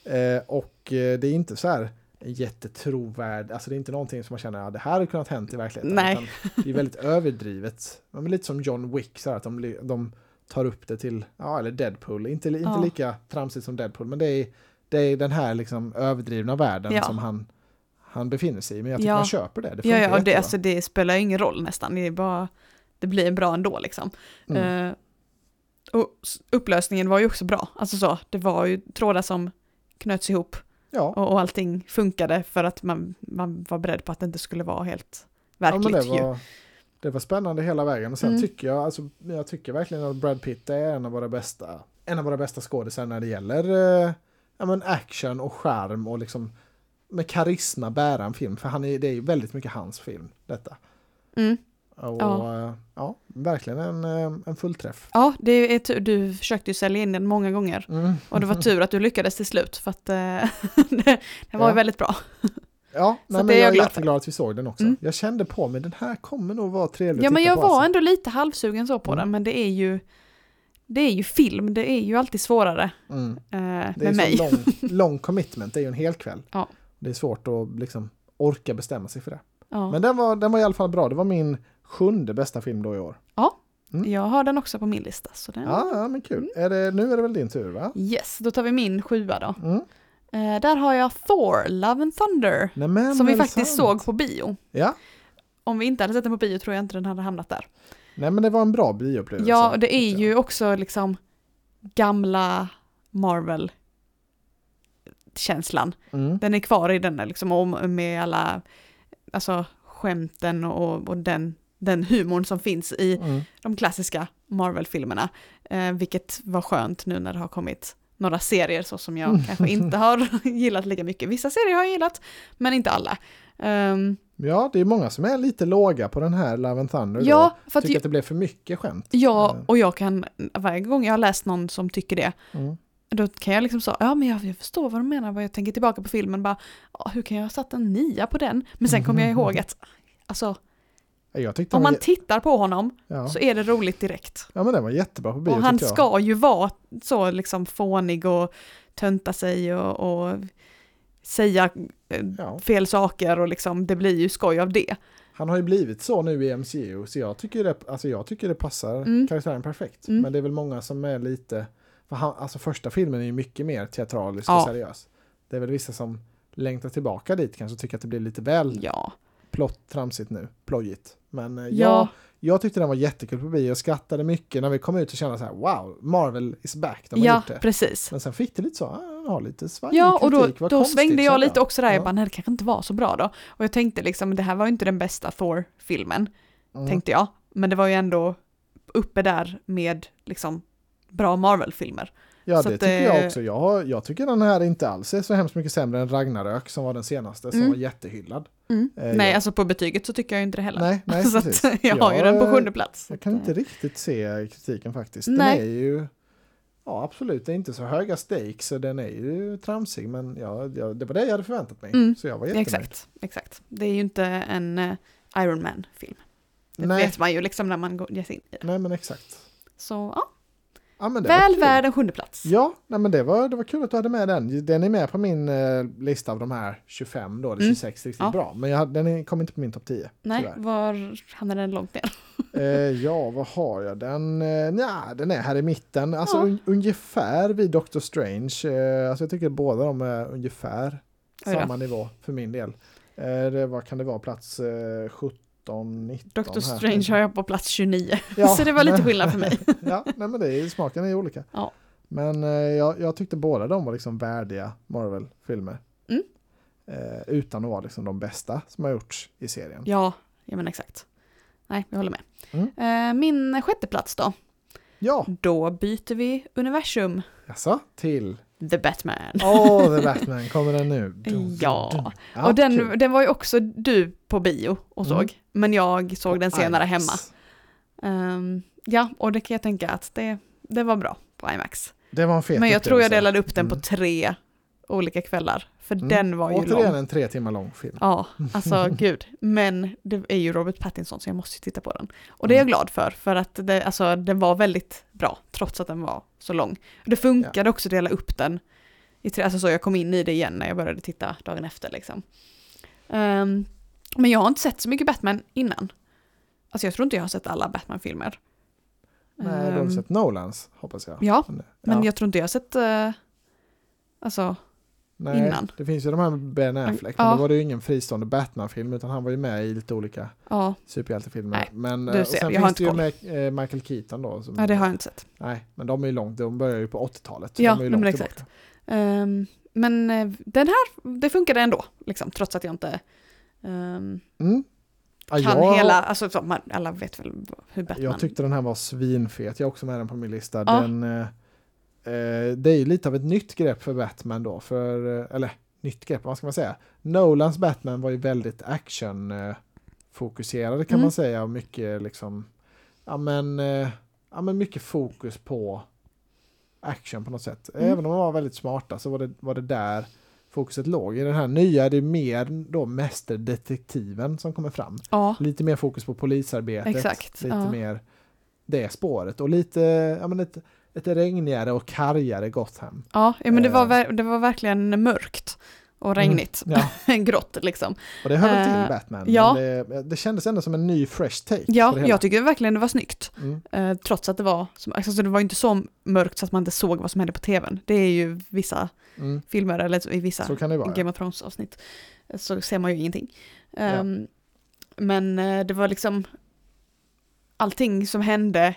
Eh, och eh, det är inte så här jättetrovärd, alltså det är inte någonting som man känner, ja det här hade kunnat hänt i verkligheten. Nej. Det är väldigt överdrivet. Men lite som John Wick, så här, att de, de tar upp det till, ja eller Deadpool, inte, inte Ja. lika tramsigt som Deadpool, men det är, det är den här liksom överdrivna världen Ja. som han, han befinner sig i. Men jag tycker Ja. man köper det, det Ja, ja det, alltså, det spelar ingen roll nästan, det är bara, det blir bra ändå liksom. Mm. Eh, och upplösningen var ju också bra, alltså så, det var ju trådar som knöts ihop ja. och, och allting funkade för att man, man var beredd på att det inte skulle vara helt Ja, verkligt men det, var, det var spännande hela vägen. Och sen Mm. tycker jag, alltså, jag tycker verkligen att Brad Pitt är en av våra bästa, en av våra bästa skådisar när det gäller eh, ja, men action och charm och liksom med karisma bära en film. För han är, det är ju väldigt mycket hans film, detta. Mm. Och Ja. ja, ja verkligen en, eh, en fullträff. Ja, det är tur, du försökte ju sälja in den många gånger. Mm. Och det var tur att du lyckades till slut för att eh, det, det var Ja. väldigt bra. Ja, nej, men är jag jag är glad för. jätteglad att vi såg den också. Mm. Jag kände på mig, den här kommer nog vara trevlig Ja att men jag på. var alltså. ändå lite halvsugen så på Mm. den men det är ju det är ju film, det är ju alltid svårare Mm. eh, Det är med mig. lång, lång commitment, det är ju en hel kväll. Ja. Det är svårt att liksom orka bestämma sig för det. Ja. Men den var, den var i alla fall bra. Det var min sjunde bästa film då i år. mm. Jag har den också på min lista. Så den... Ja, ja men kul. Är det, nu är det väl din tur va? Yes, då tar vi min sjua då. Mm. Eh, där har jag Thor, Love and Thunder, Nej, men, som vi faktiskt sant? såg på bio. Ja, Om vi inte hade sett den på bio tror jag inte den hade hamnat där. nej men det var en bra bioupplevelse. Ja, det är ju också liksom gamla Marvel känslan. Mm. Den är kvar i den liksom och med alla alltså skämten och, och den, den humorn som finns i Mm. de klassiska Marvel-filmerna. Eh, vilket var skönt nu när det har kommit några serier så som jag kanske inte har gillat lika mycket. Vissa serier har jag gillat, men inte alla. Ehm, Ja, det är många som är lite låga på den här Love and Thunder ja, då. för att Tycker jag, att det blev för mycket skämt. ja, Eh, och jag kan, varje gång jag har läst någon som tycker det, Mm. Då kan jag liksom säga, ja men jag, jag förstår vad de menar, vad jag tänker tillbaka på filmen, bara, "Ja, hur kan jag ha satt en nia på den? Men sen kommer jag ihåg att, alltså, om man tittar på honom ja. så är det roligt direkt. ja, men den var jättebra på bio Och han ska ju vara så liksom fånig och tönta sig och, och säga eh, Ja. fel saker och liksom det blir ju skoj av det. Han har ju blivit så nu i MCU, så jag tycker det, alltså jag tycker det passar Mm. karaktären perfekt. Mm. Men det är väl många som är lite, för han, alltså första filmen är ju mycket mer teatralisk Ja. och seriös. Det är väl vissa som längtar tillbaka dit kanske tycker att det blir lite väl Ja. plott tramsigt nu, plojigt. Men eh, Ja. jag, jag tyckte den var jättekul på bio, jag skrattade mycket när vi kom ut och kände så här wow, Marvel is back, de har Ja, gjort det. precis. Men sen fick det lite så, ah, lite svajig Ja, och då, kritik, vad då konstigt, svängde jag lite också där, Ja. jag bara, nej det kanske inte var så bra då. Och jag tänkte liksom, det här var ju inte den bästa Thor-filmen, Mm. tänkte jag. Men det var ju ändå uppe där med liksom bra Marvel-filmer. Ja, Så det tycker jag eh, också. Jag, jag tycker den här inte alls är så hemskt mycket sämre än Ragnarök som var den senaste, som Mm. var jättehyllad. Eh, nej, jag- alltså på betyget så tycker jag inte det heller. Nej, nej så precis. att jag har ju den på eh, sjunde plats. Jag kan inte riktigt se kritiken faktiskt. Den Nej. är ju, ja absolut, det är inte så höga stakes, så den är ju tramsig, men ja, det var det jag hade förväntat mig. Mm, Så jag var jättenöjd. Exakt, exakt. Det är ju inte en eh, Iron Man-film. Det Nej. vet man ju liksom när man går- ger sig in i det. Nej, men exakt. Så ja, Ja, var väl värd en sjunde plats. Ja, nej, men det var, det var kul att du hade med den. Den är med på min eh, lista av de här 25 då, eller Mm. 26 riktigt Ja. bra. Men jag, den kom inte på min topp 10. Nej, tyvärr. var hamnar den långt ner? Eh, ja, vad har jag? Den, eh, nja, den är här i mitten. Alltså Ja. un, ungefär vid Doctor Strange. Eh, alltså jag tycker båda de är ungefär samma nivå för min del. Eh, det, vad kan det vara? Plats eh, 17, 19 Doctor här. Strange har jag på plats 29. Ja, så det var lite skillnad för mig. ja, nej, men det är, smaken är olika. Ja. Men eh, jag, jag tyckte båda de var liksom värdiga Marvel-filmer. Mm. Eh, utan att vara liksom de bästa som har gjorts i serien. Ja, ja men exakt. Nej, jag håller med. Mm. Eh, min sjätte plats då. Ja, Då byter vi universum. alltså till The Batman. Åh, The Batman, kommer den nu? Ja. ja och den, kul. den var ju också du på bio och såg. Mm. Men jag såg den senare IMAX. hemma. Ehm, ja, och det kan jag tänka att det, det var bra på IMAX. Det var en fet Men jag tror jag delade upp den på Mm. tre olika kvällar. För Mm. den var ju Återigen lång. en tre timmar lång film. Ja, alltså gud. Men det är ju Robert Pattinson så jag måste titta på den. Och det är jag glad för, för att det, alltså, den var väldigt bra, trots att den var så lång. Det funkade också att dela upp den i tre, alltså så jag kom in i det igen när jag började titta dagen efter liksom. Ehm, men jag har inte sett så mycket Batman innan. Alltså jag tror inte jag har sett alla Batman-filmer. Nej, du har Ehm, sett Nolans, hoppas jag. Ja, Men, men ja. jag tror inte jag har sett, eh, alltså, Nej, innan. Det finns ju de här med Ben Affleck, men Ja. då var det ju ingen fristående Batman-film, utan han var ju med i lite olika ja, superhjältefilmer. Nej, men, du eh, och ser, sen jag finns det ju med eh, Michael Keaton då. Som, ja det har jag inte sett. Nej, men de är ju långt, de börjar ju på 80-talet. så Ja, de är ju men långt exakt. Ehm, men eh, den här, det funkade ändå, liksom, trots att jag inte ehm, Mm. Kan jag, hela, alltså alla vet väl hur Batman... jag tyckte den här var svinfet, jag har också med den på min lista. Den, det är ju lite av ett nytt grepp för Batman då, för, eh, eller nytt grepp, vad ska man säga? Nolans Batman var ju väldigt action eh, fokuserade kan Mm. man säga och mycket liksom, ja men, eh, ja men mycket fokus på action på något sätt. Mm. Även om de var väldigt smarta så var det, var det där fokuset låg. I den här nya är det mer då mästerdetektiven som kommer fram. Ja, Lite mer fokus på polisarbetet. Exakt, Lite ja. mer det spåret och lite, ja men ett, ett regnigare och kargare Gotham. ja, ja men det var, Eh. det var verkligen mörkt och regnigt. Ja, Grått liksom. och det hör väl Eh, till Batman. ja. Men det, det kändes ändå som en ny fresh take. Ja, jag tycker verkligen det var snyggt. Mm. Eh, trots att det var, alltså det var inte så mörkt så att man inte såg vad som hände på tvn. Det är ju vissa Mm. filmer, eller i vissa vara. Game of Thrones avsnitt, eh, så ser man ju ingenting. Ehm, Men eh, det var liksom, allting som hände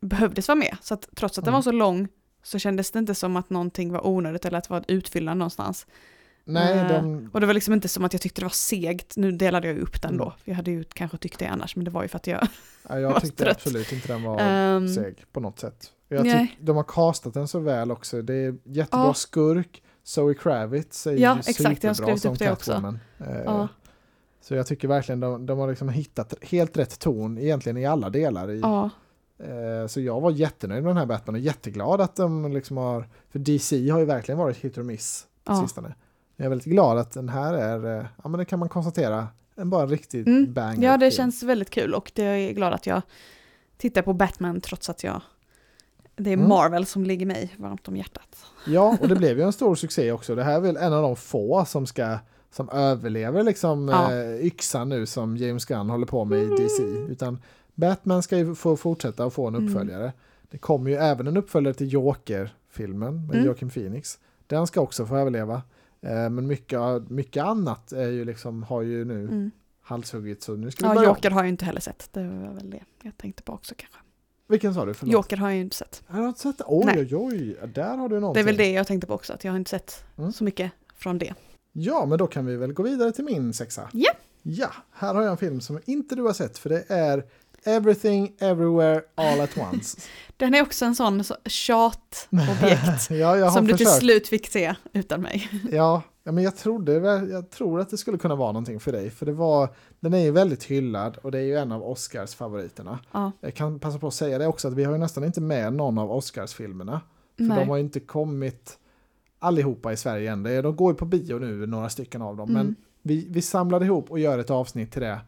behövdes vara med. Så att trots att den Mm. var så lång så kändes det inte som att någonting var onödigt eller att det var ett utfyllnad någonstans. Nej, Eh, de, Och det var liksom inte som att jag tyckte det var segt, nu delade jag ju upp den Mm. då. Jag hade ju kanske tyckt det annars, men det var ju för att jag... ja, jag var tyckte trött. absolut inte den var Ehm, seg på något sätt. Jag tyck, de har castat den så väl också. Det är jättebra Ja. skurk. Zoe Kravitz är Ja, ju exakt, superbra som. Catwoman. Eh, Ja. Så jag tycker verkligen de, de har liksom hittat helt rätt ton egentligen i alla delar. I, Ja, så jag var jättenöjd med den här Batman och jätteglad att de liksom har, för DC har ju verkligen varit hit or miss på Ja. sistone. Jag är väldigt glad att den här är, eh, ja men det kan man konstatera, en bara riktigt Mm. banger. ja det känns väldigt kul och det är jag glad att jag tittar på Batman trots att jag... Det är Mm. Marvel som ligger mig varmt om hjärtat. Ja, och det blev ju en stor succé också. Det här är väl en av de få som ska som överlever liksom Ja. eh, yxan nu som James Gunn håller på med i DC. Utan Batman ska ju få fortsätta och få en Mm. uppföljare. Det kommer ju även en uppföljare till Joker-filmen med Mm. Joaquin Phoenix. Den ska också få överleva. Eh, men mycket, mycket annat är ju liksom, har ju nu Mm. halshuggit så nu ska vi Ja, börja om. Joker har jag ju inte heller sett. Det var väl det jag tänkte på också kanske. Vilken sa du? Förlåt. Joker har jag ju inte sett. Jag har inte sett det. Oj, Nej. oj, oj. Där har du Det någonting. är väl det jag tänkte på också, att jag har inte sett Mm. så mycket från det. Ja, men då kan vi väl gå vidare till min sexa. Ja. Ja, här har jag en film som inte du har sett för det är Everything Everywhere All At Once. Den är också en sån så- tjatobjekt ja, som du till slut fick se utan mig. Ja, ja, men jag trodde, jag tror att det skulle kunna vara någonting för dig. För det var, den är ju väldigt hyllad och det är ju en av Oscars favoriterna. Ja. Jag kan passa på att säga det också att vi har ju nästan inte med någon av Oscars-filmerna. För Nej. de har ju inte kommit allihopa i Sverige än. De går ju på bio nu, några stycken av dem. Mm. Men vi, vi samlade ihop och gör ett avsnitt till det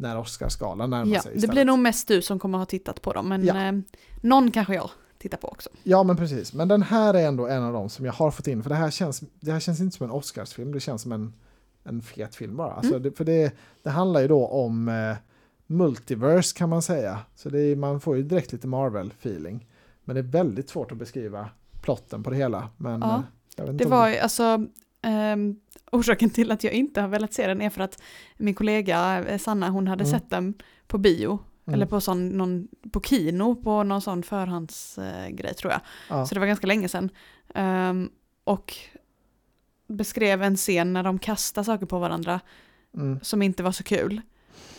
när Oscarsgalan närmar Ja, sig det istället. blir nog mest du som kommer ha tittat på dem, men Ja. eh, någon kanske jag tittar på också. Ja, men precis. Men den här är ändå en av dem som jag har fått in. För det här känns, det här känns inte som en Oscarsfilm, det känns som en, en fet film bara. Alltså Mm. det, för det, det handlar ju då om eh, multiverse kan man säga. Så det man får ju direkt lite Marvel-feeling. Men det är väldigt svårt att beskriva plotten på det hela. Men, Ja. eh, Det var ju alltså, ehm, orsaken till att jag inte har velat se den är för att min kollega eh, Sanna, hon hade Mm. sett den på bio, Mm. eller på, sån, någon, på kino, på någon sån förhandsgrej grej, tror jag. Ja. Så det var ganska länge sedan. Ehm, och beskrev en scen när de kastar saker på varandra Mm. som inte var så kul.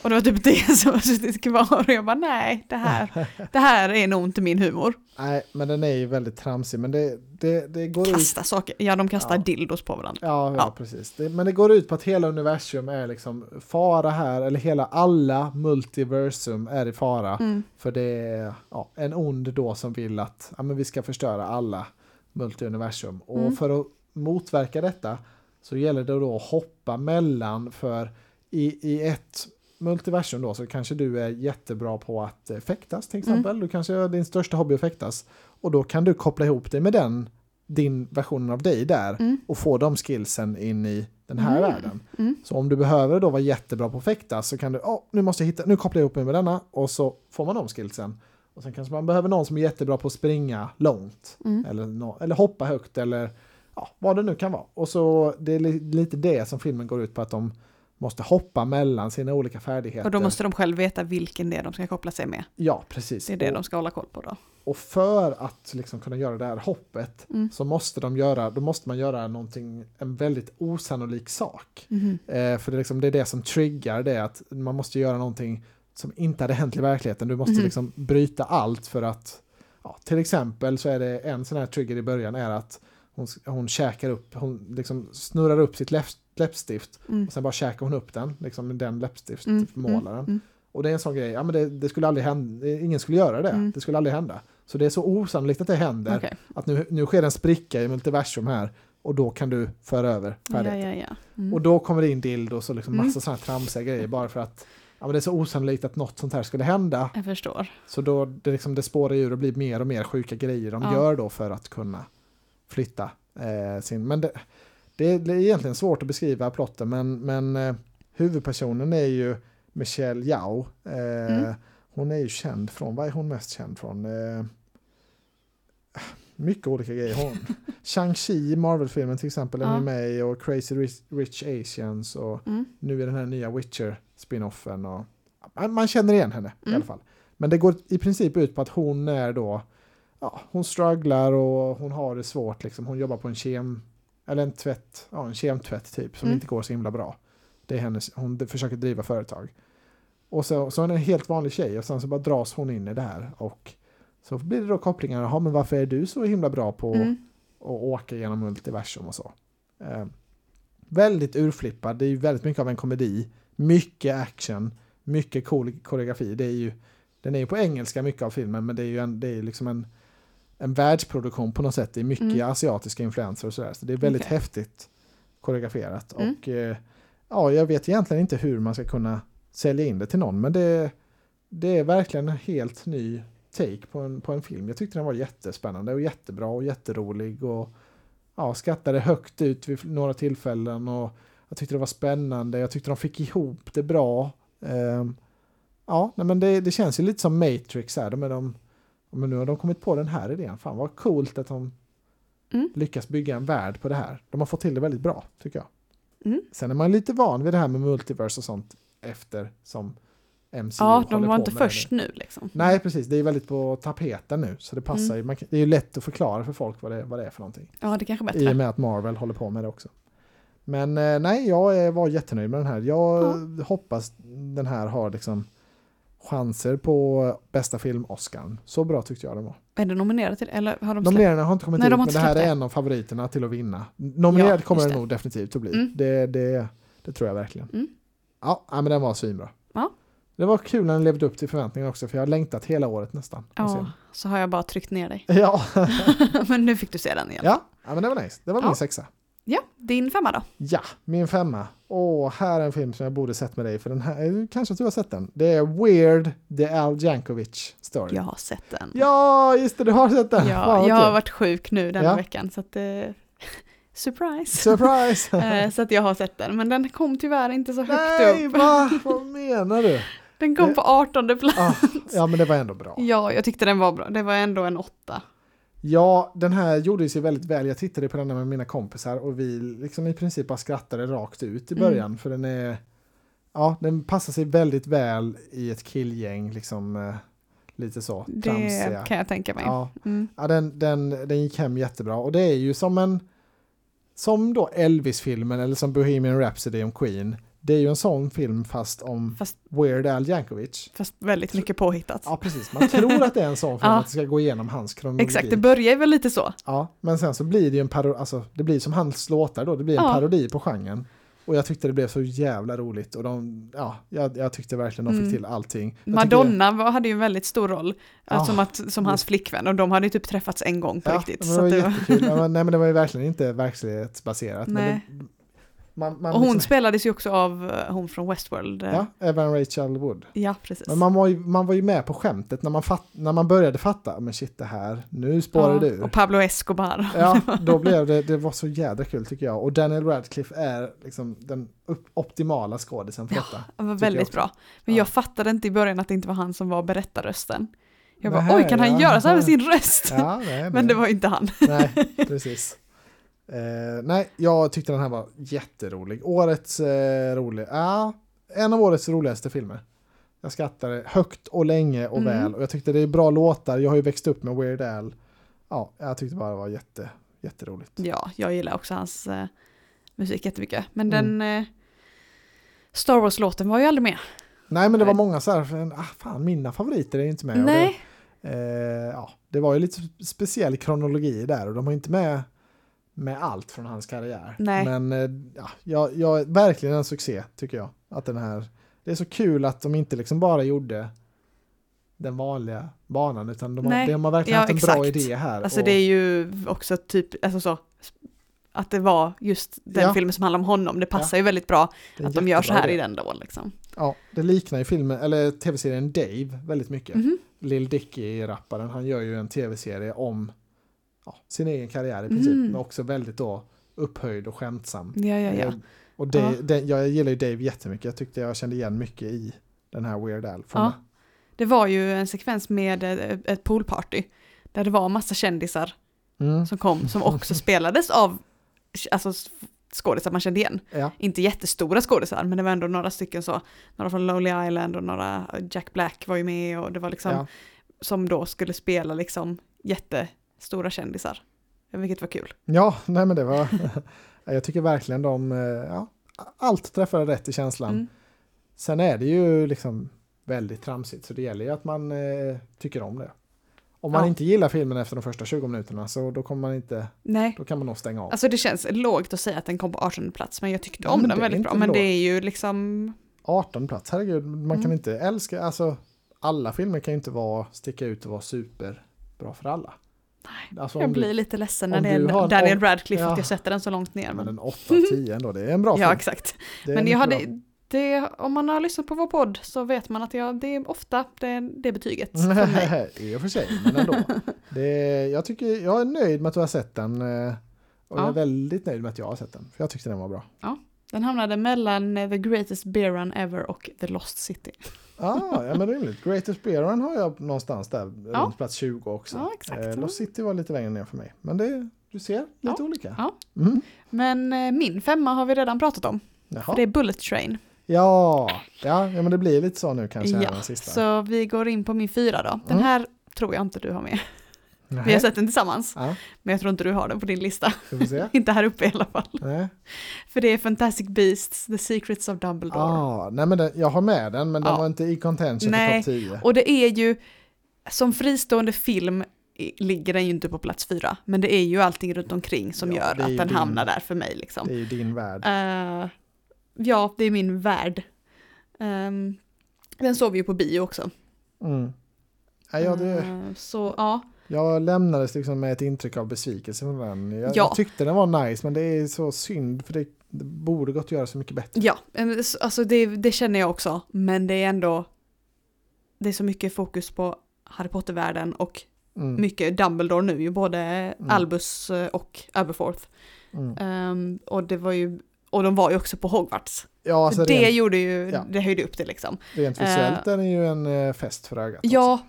Och det var typ det som har suttit kvar och jag bara nej, det här, det här är nog inte min humor. Nej, men den är ju väldigt tramsig. Men det, det, det går ut... Kasta saker, ja de kastar Ja. dildos på varandra. Ja, ja, Ja. precis. Det, men det går ut på att hela universum är liksom fara här, eller hela alla multiversum är i fara. Mm. För det är ja, en ond då som vill att ja, men vi ska förstöra alla multiuniversum. Och Mm. för att motverka detta så gäller det då att hoppa mellan, för i, i ett multiversum då så kanske du är jättebra på att eh, fäktas till Mm. exempel. Du kanske är din största hobby att fäktas. Och då kan du koppla ihop det med den, din versionen av dig där Mm. och få de skillsen in i den här Mm. världen. Mm. Så om du behöver då vara jättebra på att fäktas så kan du, oh, nu måste jag hitta, nu kopplar jag ihop mig med denna och så får man de skillsen. Och sen kanske man behöver någon som är jättebra på att springa långt Mm. eller, nå- eller hoppa högt eller ja, vad det nu kan vara. Och så det är li, lite det som filmen går ut på att de måste hoppa mellan sina olika färdigheter. Och då måste de själv veta vilken det är de ska koppla sig med. Ja, precis. Det är det och, de ska hålla koll på då. och för att liksom kunna göra det här hoppet Mm. så måste de göra, då måste man göra någonting, en väldigt osannolik sak. Mhm. Eh, för det är, liksom, det är det som triggar det, att man måste göra någonting som inte hade hänt i verkligheten. Du måste Mhm. liksom bryta allt för att, ja, till exempel så är det en sån här trigger i början är att hon, hon käkar upp, hon liksom snurrar upp sitt läpp, läppstift Mm. och sen bara käkar hon upp den, liksom med den Mm. läppstiftmålaren. Mm. Och det är en sån grej, ja men det, det skulle aldrig hända, ingen skulle göra det, Mm. det skulle aldrig hända. Så det är så osannolikt att det händer, Okej. att nu, nu sker en spricka i multiversum här och då kan du föra över Ja, färdigheten. ja, ja. Mm. Och då kommer det in dildos och liksom Mm. massa sådana här tramsiga grejer bara för att ja, men det är så osannolikt att något sånt här skulle hända. Jag förstår. Så då det, liksom, det spårar ur och blir mer och mer sjuka grejer de Ja. gör då för att kunna flytta eh, sin... Men det, det, är egentligen svårt att beskriva plotten men, men eh, huvudpersonen är ju Michelle Yao. Eh, Mm. Hon är ju känd från, vad är hon mest känd från? Eh, mycket olika grejer. Hon, Shang-Chi i Marvel-filmen till exempel är Ja. med i och Crazy Rich, Rich Asians och Mm. nu är den här nya Witcher-spinoffen. Man, man känner igen henne i Mm. alla fall. Men det går i princip ut på att hon är då, ja, hon strugglar och hon har det svårt liksom. Hon jobbar på en kem, eller en tvätt, ja en kemtvätt typ som Mm. inte går så himla bra. Det är hennes, hon försöker driva företag. Och så, så är hon en helt vanlig tjej och sen så bara dras hon in i det här och så blir det då kopplingar, jaha men varför är du så himla bra på Mm. och åka genom multiversum och så. Eh, väldigt urflippad, det är ju väldigt mycket av en komedi. Mycket action, mycket cool koreografi. Det är ju, den är ju på engelska mycket av filmen men det är ju en, det är liksom en, en världsproduktion på något sätt. Det är mycket Mm. asiatiska influenser och sådär. Så det är väldigt Okej. häftigt koreograferat. Mm. Och eh, ja, jag vet egentligen inte hur man ska kunna sälja in det till någon men det, det är verkligen en helt ny take på en, på en film. Jag tyckte den var jättespännande och jättebra och jätterolig och ja, skrattade högt ut vid några tillfällen och Jag tyckte det var spännande, jag tyckte de fick ihop det bra. Ehm, ja, men det, det känns ju lite som Matrix här, de är de, men nu har de kommit på den här idén. Fan vad coolt att de Mm. lyckas bygga en värld på det här. De har fått till det väldigt bra, tycker jag. Mm. Sen är man lite van vid det här med multiverse och sånt efter som MCU Ja, de var inte först nu. nu liksom. Nej, precis. Det är väldigt på tapeten nu. Så det passar Mm. ju. Det är ju lätt att förklara för folk vad det, vad det är för någonting. Ja, det kanske är I och bättre. med att Marvel håller på med det också. Men eh, nej, jag var jättenöjd med den här. Jag hoppas den här har liksom chanser på bästa film Oscar. Så bra tyckte jag den var. Är det nominerat till eller har de släppt? Nomineringarna har inte kommit Nej, ut, de men det här är en av favoriterna till att vinna. Nominerad Ja, kommer den det. nog definitivt att bli. Mm. Det, det, det tror jag verkligen. Mm. Ja, men den var svinbra. Ja. Det var kul när den levde upp till förväntningarna också, för jag har längtat hela året nästan. Ja, den. så har jag bara tryckt ner dig. Ja. men nu fick du se den igen. ja, ja, men det var nice. Det var min Ja. sexa. Ja, din femma då? Ja, min femma. Åh, här är en film som jag borde sett med dig, för den här, eh, kanske att du har sett den. Det är Weird, The Al Jankovic Story. Jag har sett den. Ja, just det, du har sett den. Fan, Ja, vad jag har varit sjuk nu den Ja. veckan så att eh, surprise. Surprise! Eh, så att jag har sett den, men den kom tyvärr inte så högt Nej, upp. va? Vad menar du? Den kom Det- på 18 plats. Ah, ja, men det var ändå bra. Ja, jag tyckte den var bra. Det var ändå en åtta. Ja, den här gjorde sig väldigt väl. Jag tittade på den med mina kompisar och vi liksom i princip bara skrattade rakt ut i Mm. början. För den är, ja, den passar sig väldigt väl i ett killgäng, liksom eh, lite så, Det tramsiga. kan jag tänka mig. Ja, Mm. ja den, den, den gick hem jättebra och det är ju som en, som då Elvis-filmen eller som Bohemian Rhapsody om Queen. Det är ju en sån film fast om Fast, Weird Al Yankovic. fast väldigt mycket påhittat. Ja, precis. Man tror att det är en sån film, Ja. att det ska gå igenom hans kronologi. Exakt, det börjar väl lite så. Ja, men sen så blir det ju en parodi, alltså det blir som hans låtar då, det blir en Ja. parodi på genren. Och jag tyckte det blev så jävla roligt och de, ja, jag, jag tyckte verkligen de fick Mm. till allting. Jag Madonna var, hade ju en väldigt stor roll, Ja. som, att, som hans flickvän, och de hade ju typ träffats en gång på Ja, riktigt. men Så det var att det var, jättekul. Nej men det var ju verkligen inte verklighetsbaserat. Nej. Men det, man, man och hon liksom, spelades ju också av eh, hon från Westworld. eh, Ja, Evan Rachel Wood. ja precis. Men man var, ju, man var ju med på skämtet när man, fatt, när man började fatta, men shit det här, nu spårar det ur. Och Pablo Escobar. Ja, då blev det, det var så jädra kul tycker jag. Och Daniel Radcliffe är liksom den optimala skådisen för detta. Det var Tycker jag väldigt bra. Men Ja. jag fattade inte i början att det inte var han som var berättarrösten. Jag bara, Nähä, oj, kan han ja, göra så här med ja. sin röst? Ja, nej, Men det var inte han. Nej, precis. Eh, nej, jag tyckte den här var jätterolig. Årets eh, rolig, ja, en av årets roligaste filmer. Jag skrattade högt och länge och Mm. väl och jag tyckte det är bra låtar. Jag har ju växt upp med Weird Al. Ja, jag tyckte bara det var jätte, jätteroligt. Ja, jag gillar också hans eh, musik jättemycket. Men Mm. den eh, Star Wars-låten var ju aldrig med. Nej, men det var många så här, ah, fan mina favoriter är inte med. Nej, Det, eh, ja, det var ju lite speciell kronologi där och de har inte med med allt från hans karriär. Nej. Men eh, ja, jag, jag, verkligen en succé tycker jag. Att den här, det är så kul att de inte liksom bara gjorde den vanliga banan utan de har, de har verkligen ja, haft en bra exakt. idé här. alltså och, det är ju också typ, alltså så, att det var just den Ja. filmen som handlar om honom. Det passar ju väldigt bra att de gör så här jättebra i idé. den då liksom. Ja, det liknar ju filmen, eller tv-serien Dave väldigt mycket. Mhm. Lil Dicky-rapparen, han gör ju en tv-serie om ja, sin egen karriär i princip, Mm. men också väldigt då upphöjd och skämtsam. Ja, ja, ja. Eh, Och det, Ja. det, jag gillar ju Dave jättemycket, jag tyckte jag kände igen mycket i den här Weird Al. Ja. det. Var ju en sekvens med ett poolparty. Där det var massa kändisar Mm. som kom, som också spelades av alltså, skådisar man kände igen. Ja, Inte jättestora skådisar, men det var ändå några stycken så. Några från Lonely Island och några, Jack Black var ju med och det var liksom, ja. som då skulle spela liksom jättestora kändisar. Vilket var kul. ja, nej men det var, jag tycker verkligen de, eh, ja, allt träffade rätt i känslan. Mm. Sen är det ju liksom väldigt tramsigt så det gäller ju att man eh, tycker om det. Om man Ja. inte gillar filmen efter de första 20 minuterna så då kommer man inte, Nej, då kan man nog stänga av. alltså det känns lågt att säga att den kom på 18 plats, men jag tyckte Ja, om men den väldigt bra. Men lågt. det är ju liksom, 18 plats, herregud, man kan Mm. inte älska, alltså alla filmer kan ju inte vara, sticka ut och vara superbra för alla. Alltså, jag om du- blir lite ledsen när det är Daniel Radcliffe ja. att jag sätter den så långt ner. Ja, men en 8 av 10 ändå, det är en bra ja, film. exakt. Det är Men jag hade, det, om man har lyssnat på vår podd så vet man att jag, det är ofta det, det betyget för mig. bra. I och för sig, men ändå. Det, jag, tycker, jag är nöjd med att du har sett den. eh, Och jag Ja. är väldigt nöjd med att jag har sett den. För jag tyckte den var bra. Den hamnade mellan The Greatest Beer Run Ever och The Lost City. Ah, ja men rimligt. Greatest Beer Run har jag någonstans där, Ja. runt plats 20 också. Ja, exakt. Eh, Lost City var lite längre ner för mig. Men det, du ser, lite Ja. olika. Ja. Mm. Men eh, min femma har vi redan pratat om. För Jaha. det är Bullet Train. Ja, ja, ja, men det blir lite så nu kanske. Ja, den sista. så vi går in på min fyra då. Den Mm. här tror jag inte du har med. Nej. Vi har sett den tillsammans, Ja, men jag tror inte du har den på din lista. inte här uppe i alla fall. Nej. För det är Fantastic Beasts, The Secrets of Dumbledore. Ah, nej men den, jag har med den men den Ja. var inte i contention Nej, för topp 10. Och det är ju, som fristående film ligger den ju inte på plats fyra, men det är ju allting runt omkring som Ja, gör att den din- hamnar där för mig liksom. Det är ju din värld. Eh, ja, det är min värld. Ehm, den såg vi ju på bio också. Mm. Ja, det, Eh, så ja, jag lämnades liksom med ett intryck av besvikelse från den. Jag, Ja. jag tyckte den var nice men det är så synd för det, det borde gått att göra så mycket bättre. ja eh, alltså det, det känner jag också, men det är ändå, det är så mycket fokus på Harry Potter-världen och Mm. mycket Dumbledore nu, ju både Albus eh, och Aberforth. Mm. Ehm, och det var ju, och de var ju också på Hogwarts. Ja, alltså så det rent, gjorde ju, ja. det höjde upp det liksom. rent visuellt är den ju en fest för ögat. också. Ja, eh,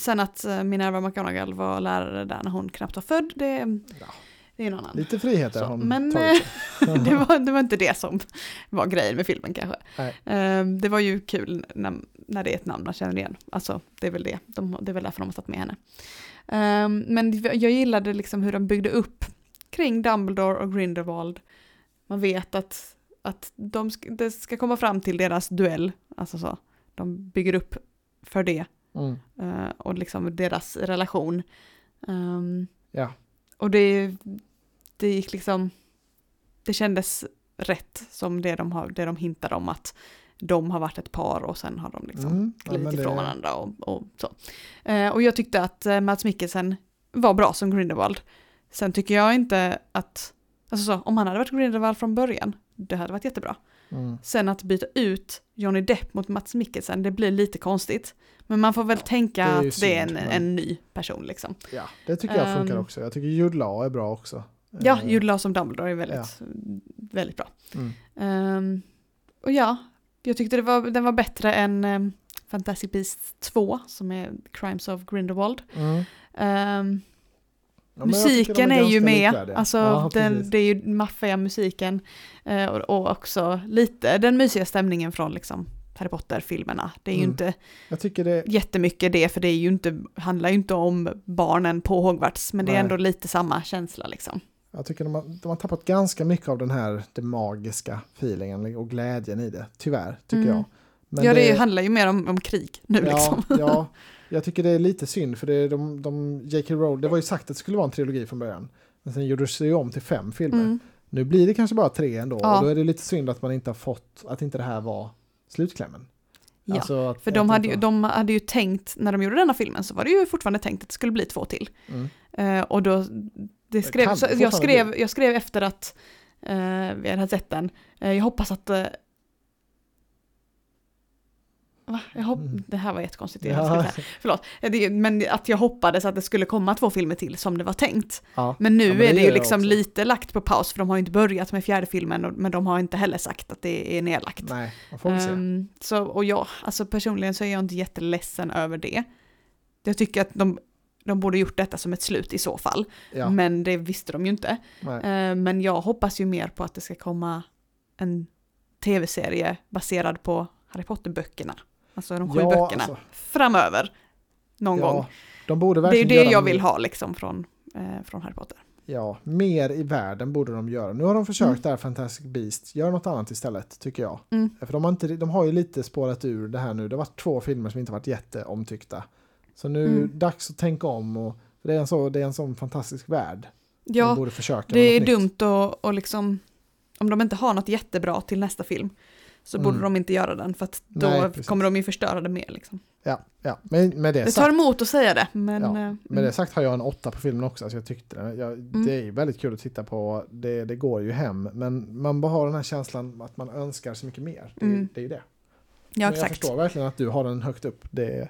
sen att eh, Minerva McGonagall var lärare där när hon knappt var född, det, Ja. det är en annan. Lite friheter Så, har hon men, tagit sig. det, var, det var inte det som var grejen med filmen kanske. Nej. Det var ju kul när, när det är ett namn man känner igen. Alltså det är väl det. De, det är väl därför de har tagit med henne. Ehm, men jag gillade liksom hur de byggde upp kring Dumbledore och Grindelwald. Man vet att, att de ska, det ska komma fram till deras duell. Alltså så. De bygger upp för det. Mm. eh, och liksom deras relation. Ehm, Ja. och det, det gick liksom, det kändes rätt som det de, har, det de hintade om att de har varit ett par och sen har de liksom Mm. Ja, glidit det- ifrån varandra och, och så. Eh, och jag tyckte att eh, Mads Mikkelsen var bra som Grindelwald. Sen tycker jag inte att, alltså så, om han hade varit Grindelwald från början, det hade varit jättebra. Mm. Sen att byta ut Johnny Depp mot Mats Mikkelsen, det blir lite konstigt. Men man får väl tänka det att det är en, synd, men- en ny person liksom. Ja, det tycker jag funkar Ehm. också. Jag tycker Jude Law är bra också. Ja, Eh, Jude Law som Dumbledore är väldigt, väldigt bra. Mm. Ehm, och ja, jag tyckte det var, den var bättre än um, Fantastic Beasts 2, som är Crimes of Grindelwald. Mm. Ja, musiken är ju med, likvärdiga. alltså Ja, den, det är ju maffiga musiken eh, och, och också lite den mysiga stämningen från liksom Harry Potter-filmerna. Det är ju Mm. inte Jag tycker det, jättemycket det, för det är ju inte, handlar ju inte om barnen på Hogwarts, men det är Nej. ändå lite samma känsla liksom. jag tycker de har, de har tappat ganska mycket av den här det magiska feelingen och glädjen i det. Tyvärr, tycker Mm. jag. Men ja, det, handlar ju mer om, om krig nu ja, liksom. ja, jag tycker det är lite synd för det är de, de J.K. Rowling, det var ju sagt att det skulle vara en trilogi från början. Men sen gjordes det ju om till fem filmer. Mm. Nu blir det kanske bara tre ändå Ja. och då är det lite synd att man inte har fått, att inte det här var slutklämmen. Ja, Alltså att- för de det hade, ju, de hade ju tänkt, när de gjorde denna filmen så var det ju fortfarande tänkt att det skulle bli två till. Mm. Eh, och då, det skrev, kan så jag, skrev, jag skrev efter att eh, vi hade sett den, eh, jag hoppas att Va? Jag hopp- Mm. Det här var jättekonstigt. det Ja. Förlåt. Det, men att jag hoppades att det skulle komma två filmer till som det var tänkt. ja. Men nu Ja, men är det det gör ju liksom lite lagt på paus för de har ju inte börjat med fjärde filmen och, men de har inte heller sagt att det är nedlagt. Nej. Ehm, så, och ja, alltså personligen så är jag inte jätteledsen över det. Jag tycker att de, de borde gjort detta som ett slut i så fall. Ja, Men det visste de ju inte. Ehm, men jag hoppas ju mer på att det ska komma en tv-serie baserad på Harry Potter-böckerna. Alltså de sju Ja, böckerna. alltså. Framöver. Någon Ja, gång. De borde Det är verkligen det jag vill ha liksom från, eh, från Harry Potter. Ja, mer i världen borde de göra. Nu har de försökt Mm. där Fantastic Beast, gör något annat istället tycker jag. Mm. För de har, inte, de har ju lite spårat ur det här nu. Det har varit två filmer som inte varit jätteomtyckta. Så nu Mm. dags att tänka om och det är en, så, det är en sån fantastisk värld. De Ja, borde försöka det är nytt. dumt att och liksom, om de inte har något jättebra till nästa film så borde Mm. de inte göra den för att då Nej, kommer de ju förstöra det mer. Liksom. Ja, ja. Men med det, Det tar emot att säga det, men... Ja, eh, med det mm. sagt har jag en åtta på filmen också. Alltså jag tyckte det. Jag, det är väldigt kul att titta på. Det, det går ju hem. Men man bara har den här känslan att man önskar så mycket mer. Det, är- Mm. det är ju det. ja, Men jag exakt. förstår verkligen att du har den högt upp. Det,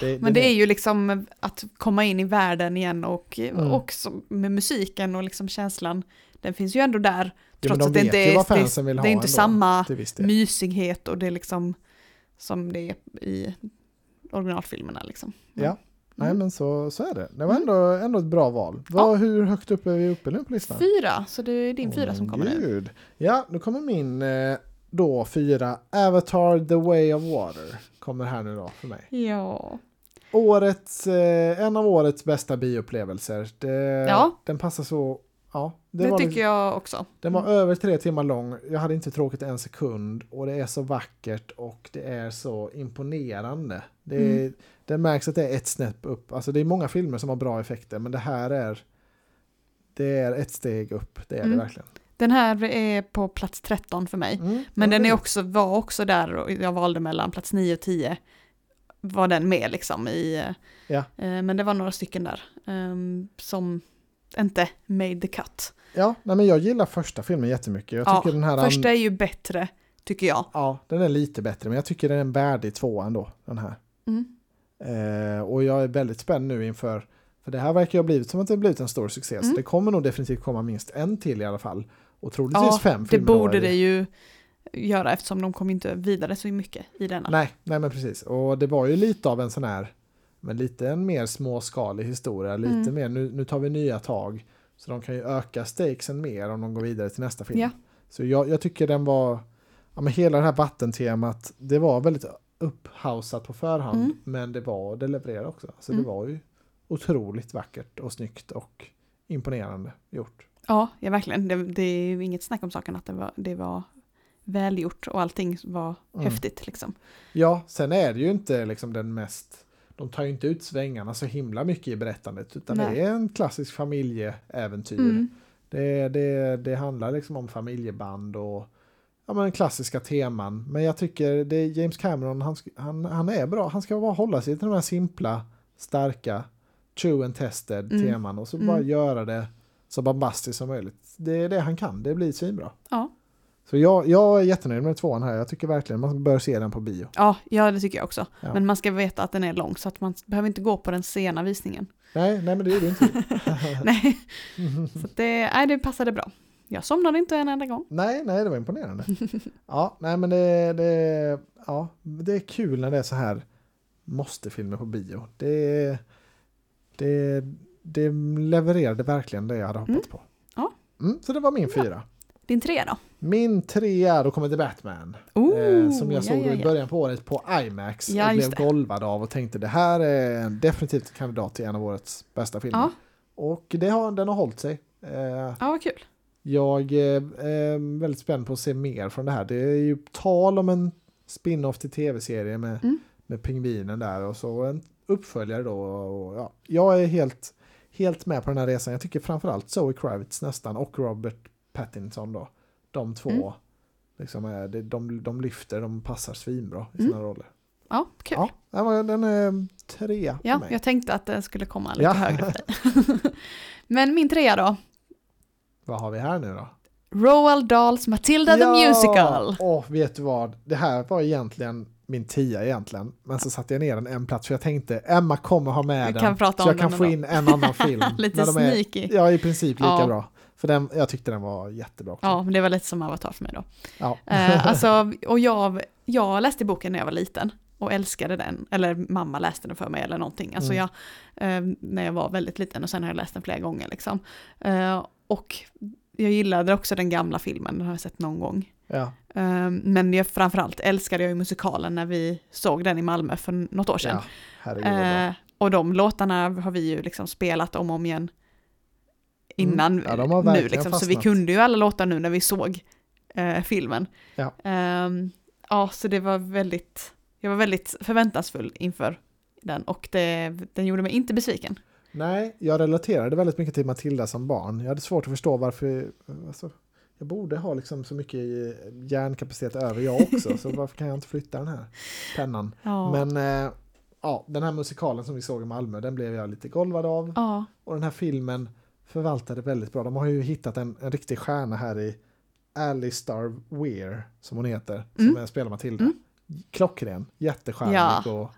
det, Men det är ju liksom att komma in i världen igen och Mm. också med musiken och liksom känslan. Den finns ju ändå där. Jo, Trots de att det inte är, det, det är inte samma mysighet och det är liksom som det är i originalfilmerna liksom. Ja. Nej Mm. men så, så är det. Det var Mm. ändå, ändå ett bra val. Vad, Hur högt upp är vi uppe nu på listan? Fyra, så det är din Åh, fyra som kommer nu. gud. Ja, nu kommer min eh, då fyra. Avatar The Way of Water. Kommer här nu då för mig. Ja. Årets, eh, en av årets bästa bioupplevelser. Det, Ja. Den passar så... Ja, det, Det, tycker liksom- jag också. Den var över tre timmar lång. Jag hade inte tråkigt en sekund. Och det är så vackert och det är så imponerande. Det, är, Mm. det märks att det är ett snäpp upp. Alltså det är många filmer som har bra effekter. Men det här är... Det är ett steg upp. Det är Mm. det verkligen. Den här är på plats 13 för mig. Mm, Men den är också, var också där och jag valde mellan plats 9 och 10. Var den med liksom i... Ja. eh, Men det var några stycken där ehm, som inte made the cut. Ja, nej, men jag gillar första filmen jättemycket. Jag Ja, tycker den här... Första är ju bättre, tycker jag. Ja, den är lite bättre. Men jag tycker den är en värdig tvåa ändå. Den här. Mm. Eh, och jag är väldigt spänd nu inför, för det här verkar ju ha blivit som att det blivit en stor succé, så Mm. det kommer nog definitivt komma minst en till i alla fall. Och troligtvis Ja, fem Det filmer. då borde det ju göra eftersom de kom inte vidare så mycket i denna. Nej, nej men precis. Och det var ju lite av en sån här, men lite en mer småskalig historia, lite Mm. mer, nu, nu tar vi nya tag. Så de kan ju öka stakesen mer om de går vidare till nästa film. Ja. Så jag, jag tycker den var, ja men hela det här vattentemat, det var väldigt upphausat på förhand, Mm. men det var, det levererade också. Så Mm. det var ju otroligt vackert och snyggt och imponerande gjort. Ja, ja verkligen. Det, det är ju inget snack om saken att det var, det var välgjort och allting var Mm. häftigt liksom. Ja, sen är det ju inte liksom den mest, de tar ju inte ut svängarna så himla mycket i berättandet, utan Nej. det är en klassisk familjeäventyr. Mm. Det, det, det handlar liksom om familjeband och ja, men klassiska teman. Men jag tycker det James Cameron, han, han, han är bra. Han ska bara hålla sig till de här simpla, starka, true and tested Mm. teman och så Mm. bara göra det så bombastiskt som möjligt. Det är det han kan, det blir svinbra. Ja. Så jag, jag är jättenöjd med tvåan här. Jag tycker verkligen man bör se den på bio. Ja, ja, det tycker jag också. Ja. Men man ska veta att den är lång så att man behöver inte gå på den sena visningen. Nej, nej men det är det inte. nej, så det, nej, det passade bra. Jag somnade inte en enda gång. Nej, nej, det var imponerande. Ja, nej, men det, det, ja, det är kul när det är så här måste-filmer på bio. Det, det, det levererade verkligen det jag hade hoppats Mm. på. Ja. Mm, så det var min fyra. Din tre då? Min trea, då kommer The Batman. Oh, eh, som jag ja, såg ja, i ja. början på året på IMAX. Ja, och blev golvad av och tänkte det här är definitivt kandidat till en av årets bästa filmer. Ja, Och det har, den har hållit sig. Eh, ja vad kul. jag eh, är väldigt spänd på att se mer från det här. Det är ju tal om en spin-off till tv-serie med, Mm. med pingvinen där och så en uppföljare då. Och, ja, jag är helt, helt med på den här resan. Jag tycker framförallt Zoe Kravitz nästan och Robert Pattinson då. De två. Mm. Liksom är, det- de, de lyfter, de passar svinbra i Mm. sina roller. Ja, kul. Ja, den är trea för Ja, mig. jag tänkte att den skulle komma lite Ja. högre för dig. Men min trea då? Vad har vi här nu då? Roald Dahls Matilda the Musical. Åh, vet du vad? Det här var egentligen min tia egentligen. Men så satte jag ner den en plats för jag tänkte Emma kommer ha med Vi den. så jag kan få in en annan film. Lite de är, sneaky. Ja, i princip lika Ja. bra. För den, jag tyckte den var jättebra också. Ja, men det var lite som Avatar för mig då. Ja. Eh, alltså, och jag, jag läste boken när jag var liten och älskade den, eller mamma läste den för mig eller någonting. Alltså Mm. jag, eh, när jag var väldigt liten och sen har jag läst den flera gånger liksom. Eh, och jag gillade också den gamla filmen, den har jag sett någon gång. ja. Eh, men jag, framförallt älskade jag ju musikalen när vi såg den i Malmö för något år sedan. ja. Eh, och de låtarna har vi ju liksom spelat om och om igen innan Mm. Ja, nu liksom, så vi kunde ju alla låtar nu när vi såg eh, filmen. Ja. Ehm, ja, så det var väldigt, jag var väldigt förväntansfull inför den och det, den gjorde mig inte besviken. Nej, jag relaterade väldigt mycket till Matilda som barn. Jag hade svårt att förstå varför... Alltså, jag borde ha liksom så mycket eh, hjärnkapacitet över jag också. så varför kan jag inte flytta den här pennan? Ja. Men eh, ja, den här musikalen som vi såg i Malmö, den blev jag lite golvad av. ja. Och den här filmen förvaltade väldigt bra. De har ju hittat en, en riktig stjärna här i Alice Star Weir, som hon heter, Mm. som är, spelar Matilda. Mm. Klockren, jättestjärnig Ja. och,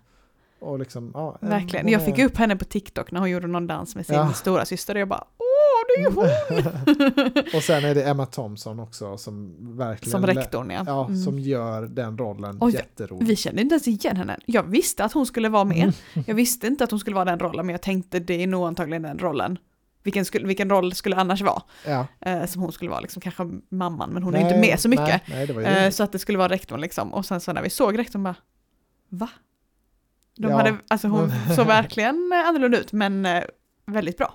och liksom, ja. en- Verkligen. Jag är- fick upp henne på TikTok när hon gjorde någon dans med sin Ja. stora syster och jag bara åh det är hon! och sen är det Emma Thompson också som verkligen... Som rektorn ja. Ja, Mm. som gör den rollen Oj, jätterolig. Vi kände inte ens igen henne. Jag visste att hon skulle vara med. Mm. Jag visste inte att hon skulle vara den rollen, men jag tänkte det är nog antagligen den rollen. Vilken, skulle, vilken roll skulle annars vara? Ja. Eh, som hon skulle vara, liksom, kanske mamman, men hon är Nej, inte med så mycket. Nej, nej Eh, så att det skulle vara rektorn liksom. Och sen så när vi såg rektorn bara, va? De Ja, hade, alltså hon såg verkligen eh, annorlunda ut, men eh, väldigt bra.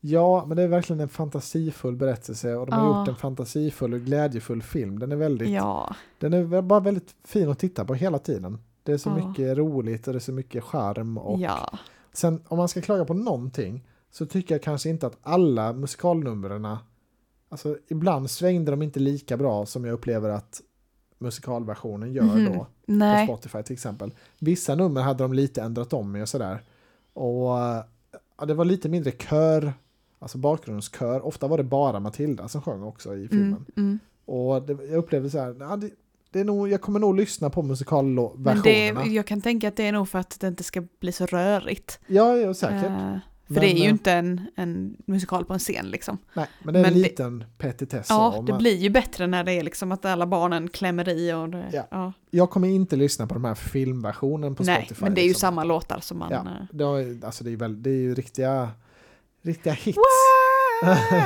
Ja, men det är verkligen en fantasifull berättelse och de har Ja. gjort en fantasifull och glädjefull film. Den är väldigt, Ja, den är bara väldigt fin att titta på hela tiden. Det är så mycket roligt och det är så mycket charm och ja, sen om man ska klaga på någonting så tycker jag kanske inte att alla musikalnumren, alltså ibland svängde de inte lika bra som jag upplever att musikalversionen gör Mhm. då. På nej, Spotify till exempel. Vissa nummer hade de lite ändrat om i och sådär. Och ja, det var lite mindre kör, alltså bakgrundskör. Ofta var det bara Matilda som sjöng också i filmen. mm, mm. Och det, jag upplevde så här, ja, det, det är nog, jag kommer nog lyssna på Men det, musikalversionerna. jag kan tänka att det är nog för att det inte ska bli så rörigt. Ja, ja, säkert. Eh, för Men, det är ju inte en, en musikal på en scen liksom. Nej, men det är en men det- liten petitess. Ja, och det man- blir ju bättre när det är liksom att alla barnen klämmer i och det, Ja. ja. Jag kommer inte lyssna på de här filmversionen på Nej, Spotify. men det är ju liksom. samma låtar som man... Ja. eh, Det, är, alltså det, är väl, det är ju riktiga, riktiga hits.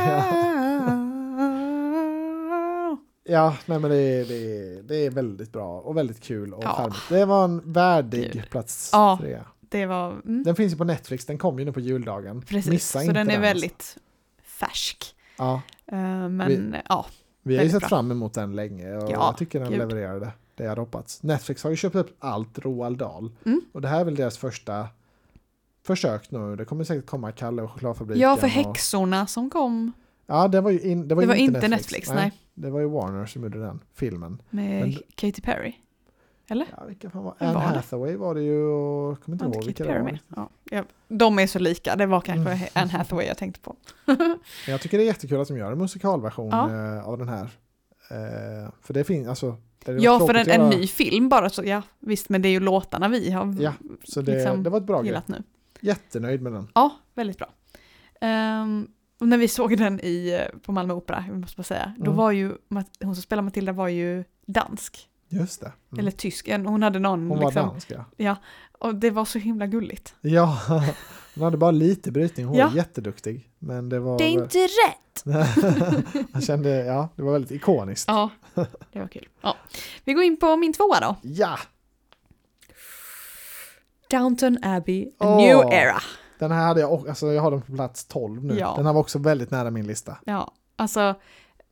Ja, nej men det är, det, är, det är väldigt bra och väldigt kul och Ja. charmigt. Det var en värdig plats Ja. tre. Det var... Mm, Den finns ju på Netflix, den kom ju nu på juldagen. precis, Missa så inte den är alltså. väldigt färsk. Ja, Eh, men ja, vi har ju sett bra. fram emot den länge och Ja, jag tycker den gud. levererade det jag hade hoppats. Netflix har ju köpt upp allt Roald Dahl Mm. och det här är väl deras första försök nu. Det kommer säkert komma Kalle och chokladfabriken. ja, för och, häxorna som kom, Ja, det var ju in, det var det var inte Netflix. Netflix, nej. Det var ju Warner som gjorde den filmen. Med Men- Katy Perry. Ja, vilka fan var Anne var det? Hathaway var det ju och jag kommer inte ihåg vilka det var. Ja. Ja, de är så lika, det var kanske Mm. Anne Hathaway jag tänkte på. Men jag tycker det är jättekul att de gör en musikalversion Ja. eh, av den här. Eh, för det finns, alltså. Ja, för en, en ny film bara så, ja visst, men det är ju låtarna vi har Ja, Så det, liksom det var ett bra gillat nu. Jättenöjd med den. Ja, väldigt bra. Ehm, och när vi såg den i, eh, på Malmö Opera, jag måste bara säga, då Mm. var ju, hon som spelar Matilda var ju dansk, Just det. Mm. eller tysk, hon hade någon Hon var liksom, dansk ja. och det var så himla gulligt. Ja, hon hade bara lite brytning. Hon Ja. var jätteduktig. Men det var... Det är inte rätt! Jag kände, ja, det var väldigt ikoniskt. Ja, det var kul. Ja. Vi går in på min tvåa då. Ja, Downton Abbey, A Åh. New Era. den här hade jag, alltså jag har den på plats 12 nu. Ja. Den här var också väldigt nära min lista. Ja, alltså,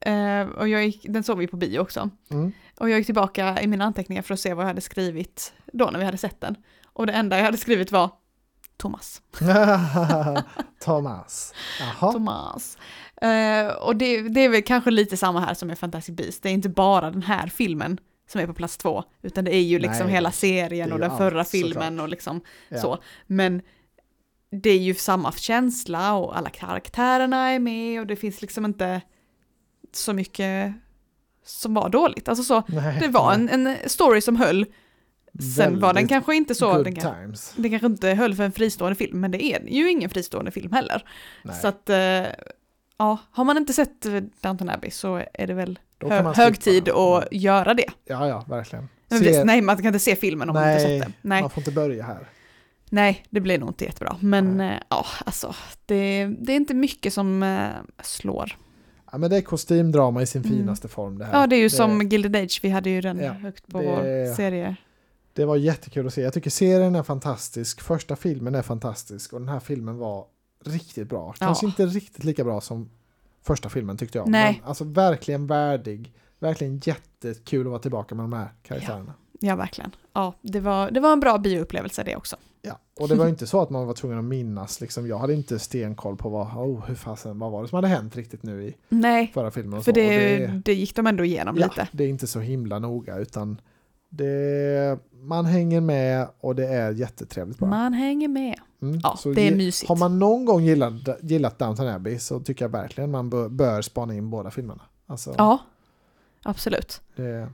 eh, och jag gick, den såg vi på bio också. Mm. Och jag gick tillbaka i mina anteckningar för att se vad jag hade skrivit då när vi hade sett den. Och det enda jag hade skrivit var Thomas. Thomas. Jaha. Thomas. Eh, och det, det är väl kanske lite samma här som med Fantastic Beasts. Det är inte bara den här filmen som är på plats två, utan det är ju liksom Nej, hela serien och den förra allt, filmen såklart. och liksom Ja. så. Men det är ju samma känsla och alla karaktärerna är med och det finns liksom inte så mycket som var dåligt. Alltså så, Nej, det var en, en story som höll. Sen var den kanske inte så, den, times. den kanske inte höll för en fristående film, men det är ju ingen fristående film heller. Nej, Så att, eh, ja, har man inte sett Downton Abbey så är det väl hö- hög tid att göra det. Ja, ja, verkligen. Men Se- precis, nej, man kan inte se filmen om man inte nej, sett det. Nej, man får inte börja här. nej, det blir nog inte jättebra. Men eh, ja, alltså, det, det är inte mycket som eh, slår. Ja, men det är kostymdrama i sin Mm. finaste form det här. Ja, det är ju som Gilded Age, vi hade ju den Ja, högt på det- vår serie. Det var jättekul att se. Jag tycker serien är fantastisk. Första filmen är fantastisk och den här filmen var riktigt bra. Kanske Ja. inte riktigt lika bra som första filmen tyckte jag. Nej. Men alltså verkligen värdig. Verkligen jättekul att vara tillbaka med de här karaktärerna. Ja, verkligen. Ja, det var, det var en bra bioupplevelse det också. Ja. Och det var inte så att man var tvungen att minnas. Liksom, jag hade inte stenkoll på vad, oh, hur fasen, vad var det som hade hänt riktigt nu i Nej, förra filmen. Och för. Och det, det gick de ändå igenom ja, lite. det är inte så himla noga utan det, man hänger med och det är jättetrevligt bara. Man hänger med. Mm. Ja, det är mysigt. Har man någon gång gillat, gillat Downton Abbey så tycker jag verkligen man bör, bör spana in båda filmerna. Alltså, Ja, absolut. det,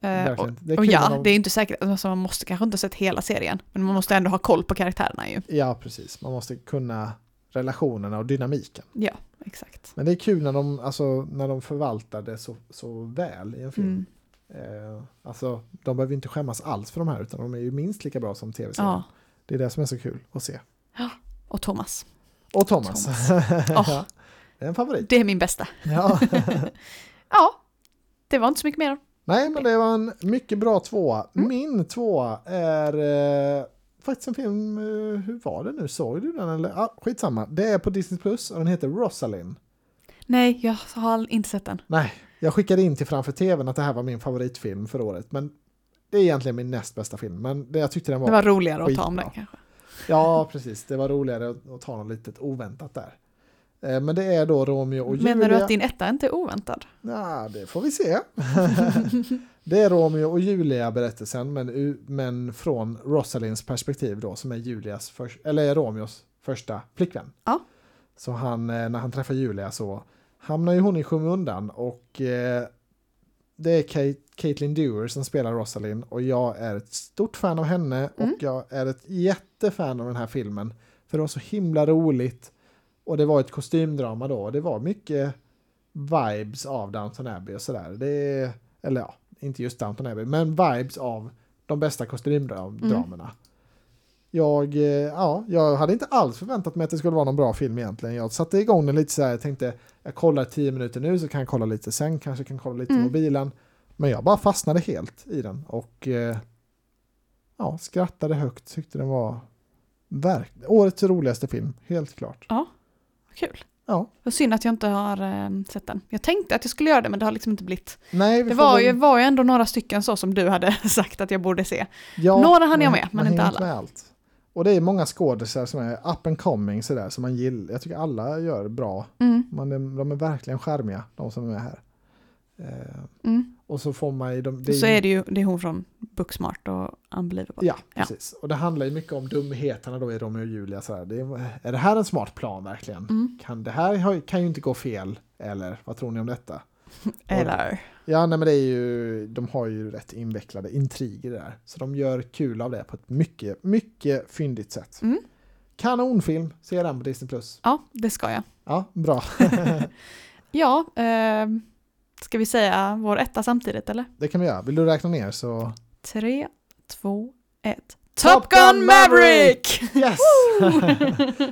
Eh, och, Det är och kul ja, det är inte säkert, alltså man måste kanske inte ha sett hela serien, men man måste ändå ha koll på karaktärerna ju. ja, precis. Man måste kunna relationerna och dynamiken. Ja, exakt. Men det är kul när de, alltså, när de förvaltar det så, så väl i en film. Mm. Eh, alltså, de behöver inte skämmas alls för de här utan de är ju minst lika bra som tv-serien. Ja, Det är det som är så kul att se. och Thomas. Och Thomas. Thomas. ja, det är en favorit. Det är min bästa. Ja. Ja, det var inte så mycket mer. Nej, men det var en mycket bra tvåa. Mm. Min tvåa är eh, faktiskt en film, eh, hur var det nu, såg du den eller? Ah, skitsamma, det är på Disney Plus och den heter Rosalind. Nej, jag har inte sett den. Nej, jag skickade in till framför tvn att det här var min favoritfilm för året, men det är egentligen min näst bästa film, men det, jag tyckte den var... Det var roligare att ta om skitbra. den kanske. Ja, precis, det var roligare att, att ta något litet oväntat där. Eh, men det är då Romeo och Julia. Menar du att din etta inte är oväntad? Ja, det får vi se. det är Romeo och Julia-berättelsen, men, men från Rosalinds perspektiv då, som är Julias för, eller Romeos första flickvän. Ja. Så han, eh, när han träffar Julia så hamnar ju hon i skymundan och eh, det är Kate, Caitlin Dewar som spelar Rosalind och jag är ett stort fan av henne Mm. och jag är ett jättefan av den här filmen. För det var så himla roligt och det var ett kostymdrama då och det var mycket vibes av Downton Abbey och sådär. Det eller ja, inte just Downton Abbey, men vibes av de bästa kostymdramerna. Jag, eh, ja, jag hade inte alls förväntat mig att det skulle vara någon bra film egentligen. Jag satte igång den lite så här, jag tänkte jag kollar tio minuter nu så kan jag kolla lite sen, kanske kan kolla lite Mm. mobilen. Men jag bara fastnade helt i den och eh, ja, skrattade högt, tyckte den var verk- årets roligaste film, helt klart. Kul. Ja, Vad synd att jag inte har eh, sett den. Jag tänkte att jag skulle göra det men det har liksom inte blivit. nej, Det var väl- ju, var ju ändå några stycken så som du hade sagt att jag borde se. Ja, Några hann jag med, men inte alla. Med allt. Och det är många skådisar som är up and coming sådär, som man gillar. Jag tycker alla gör bra. Mm, Man de är verkligen charmiga, de som är med här. Eh, mm. och så får man ju... De, Och så är det ju det är hon från Booksmart och Unbelievable. Ja, Ja. precis. Och det handlar ju mycket om dumheterna då i Romeo och Julia. Så här. Det är, är det här en smart plan verkligen? Mm. Kan, det här kan ju inte gå fel, eller vad tror ni om detta? Eller? Ja, nej, men det är ju, de har ju rätt invecklade intriger där. Så de gör kul av det på ett mycket, mycket fyndigt sätt. Mm. Kanonfilm, se den på Disney+. Plus. Ja, det ska jag. Ja, bra. Ja, eh, ska vi säga vår etta samtidigt eller? det kan vi göra. Vill du räkna ner så... Tre, två, ett. Top Gun Maverick! Yes!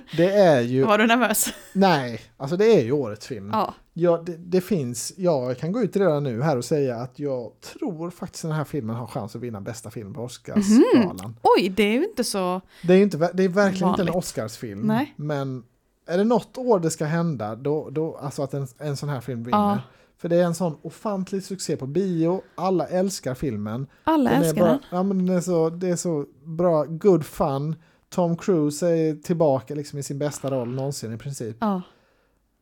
det är ju... Var du nervös? Nej, alltså det är ju årets film. Ja. Ja, det, det finns, ja, jag kan gå ut redan nu här och säga att jag tror faktiskt den här filmen har chans att vinna bästa film på Oscarsgalan. Oj, det är ju inte så... Det är, inte, det är verkligen inte en Vanligt. Oscarsfilm, Nej. men är det något år det ska hända, då, då alltså att en, en sån här film vinner. Ja. För det är en sån ofantlig succé på bio, alla älskar filmen. Alla Den älskar den. ja, men den är så, det är så bra, good fun. Tom Cruise är tillbaka liksom i sin bästa roll någonsin i princip. Ja.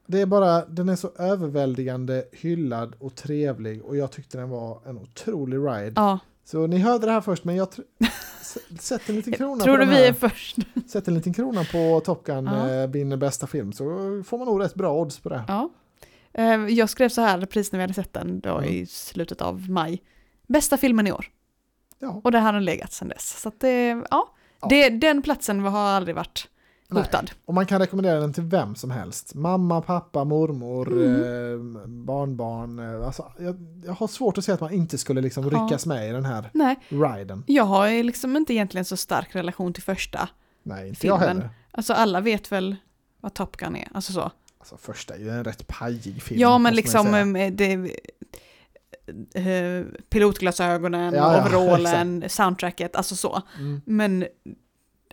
Det är bara, den är så överväldigande hyllad och trevlig och jag tyckte den var en otrolig ride. ja. Så ni hörde det här först men jag tr- sätt en liten krona Tror på du vi är först? Sätt en liten krona på Top Gun Ja. eh, vinner bästa film så får man nog rätt bra odds på det. Ja. Eh, Jag skrev så här precis när vi hade sett den då Mm. i slutet av maj. Bästa filmen i år. Ja. Och det har den legat sedan dess. Så det, ja. Ja. Det, den platsen har aldrig varit Nej. hotad. Och man kan rekommendera den till vem som helst. Mamma, pappa, mormor, Mm. eh, barnbarn. Eh, alltså, jag, jag har svårt att se att man inte skulle liksom Ja. ryckas med i den här Nej, riden. jag har liksom inte egentligen så stark relation till första. Nej, inte jag Filmen. heller. Alltså alla vet väl vad Top Gun är. Alltså så. Alltså första är ju en rätt pajig film. Ja, men ju liksom eh, det, eh, pilotglasögonen, Ja, ja, overallen, soundtracket, alltså så. Mm. Men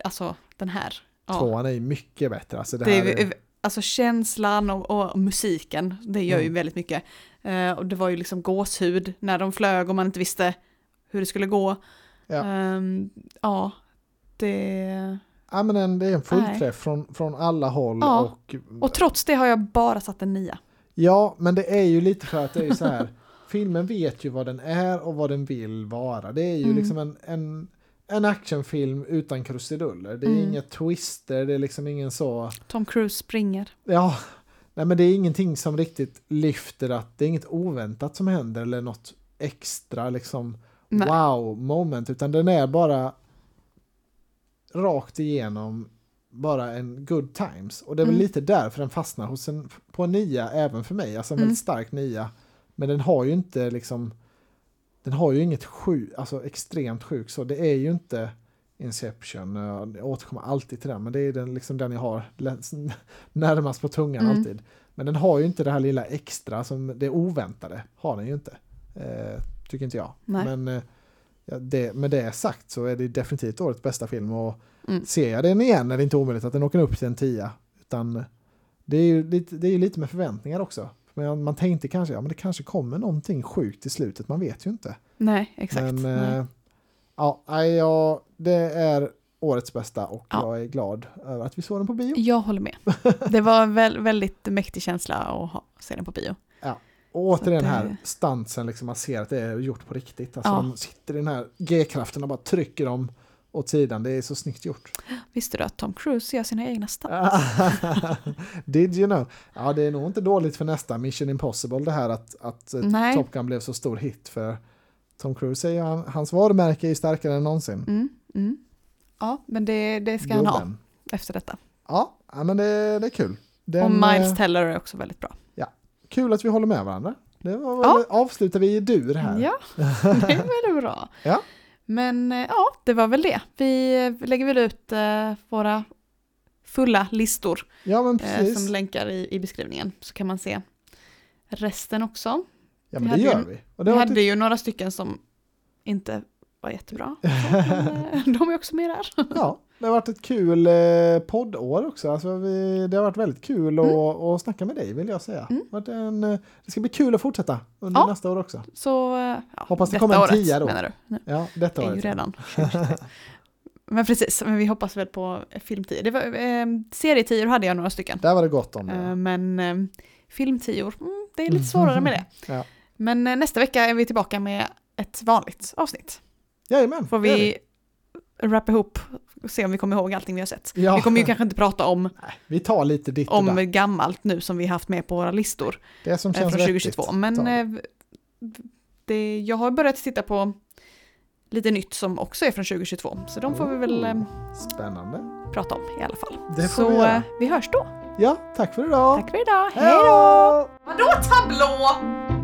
alltså den här. Ja. Tvåan är ju mycket bättre. Alltså det Det här är, alltså känslan och, och musiken, det gör ju Mm. väldigt mycket. Eh, och det var ju liksom gåshud när de flög och man inte visste hur det skulle gå. Ja. Ehm, ja, det... ja, men en, det är en fullträff från, från alla håll. Ja. Och, Och trots det har jag bara satt en nia. ja, men det är ju lite för att det är ju så här. filmen vet ju vad den är och vad den vill vara. Det är ju Mm. liksom en, en, en actionfilm utan krusiduller. Det är Mm. inga twister, det är liksom ingen så... Tom Cruise springer. Ja, nej men det är ingenting som riktigt lyfter att det är inget oväntat som händer eller något extra liksom Nej. wow moment utan den är bara rakt igenom bara en good times. Och det är väl Mm. lite därför den fastnar hos en, på en nia även för mig. Alltså en Mm. väldigt stark nia. Men den har ju inte liksom, den har ju inget sjuk, alltså extremt sjuk så. Det är ju inte Inception, jag återkommer alltid till den, men det är den, liksom den jag har närmast på tungan Mm. alltid. Men den har ju inte det här lilla extra som det oväntade, har den ju inte. Eh, tycker inte jag. Nej. Men eh, ja, det, med det sagt så är det definitivt årets bästa film och Mm. ser jag den igen är det inte omöjligt att den åker upp till en tia. Utan det är ju lite, det är lite med förväntningar också. Men man tänkte kanske, ja men det kanske kommer någonting sjukt i slutet, man vet ju inte. Nej, exakt. Men Nej. eh, ja, ja, det är årets bästa och Ja. jag är glad över att vi såg den på bio. Jag håller med. Det var en väl, väldigt mäktig känsla att ha, se den på bio. Återigen här, stansen, liksom, man ser att det är gjort på riktigt. Alltså Ja. de sitter i den här G-kraften och bara trycker dem åt sidan, det är så snyggt gjort. Visste du att Tom Cruise gör sina egna stunts? Did you know? Ja, det är nog inte dåligt för nästa Mission Impossible det här att, att eh, Nej. Top Gun blev så stor hit för Tom Cruise är ju, han, hans varumärke är ju starkare än någonsin. Mm, mm. Ja, men det, det ska han ha efter detta. Ja, ja, men det, det är kul. Den, Och Miles eh, Teller är också väldigt bra. Kul att vi håller med varandra. Det var, Ja. väl- avslutar vi i dur här. Ja, det är väldigt bra. Ja. Men eh, ja, det var väl det. Vi lägger väl ut eh, våra fulla listor Ja, eh, som länkar i, i beskrivningen. Så kan man se resten också. ja, vi men det hade gör ju- vi. Och Vi det har hade ju några stycken som inte var jättebra. Men, eh, de är också med där. Ja, det har varit ett kul eh, poddår också. Alltså vi, det har varit väldigt kul att, att snacka med dig vill jag säga. Mm. Varit en, eh, det ska bli kul att fortsätta under Ja. nästa år också. Så ja, Hoppas det kommer en året, tia då. menar du? Ja, detta är ju året. redan 2023. Men precis, men vi hoppas väl på filmtior. Det var, eh, serietior hade jag några stycken. Där var det gott om det. Eh, men eh, filmtior, mm, det är lite svårare med det. Ja. Men nästa vecka är vi tillbaka med ett vanligt avsnitt. Jajamän, Får vi rappa ihop och se om vi kommer ihåg allting vi har sett. Ja. Vi kommer ju kanske inte prata om, Nej, vi tar lite ditt om gammalt nu som vi haft med på våra listor Det som eh, känns från vettigt. 2022. Men tar vi. eh, det, jag har börjat titta på lite nytt som också är från 2022. Så de får vi väl eh, Spännande. prata om i alla fall. Det får så vi göra. vi hörs då. Ja, tack för idag. Tack för idag. Hej då! Vadå tablå?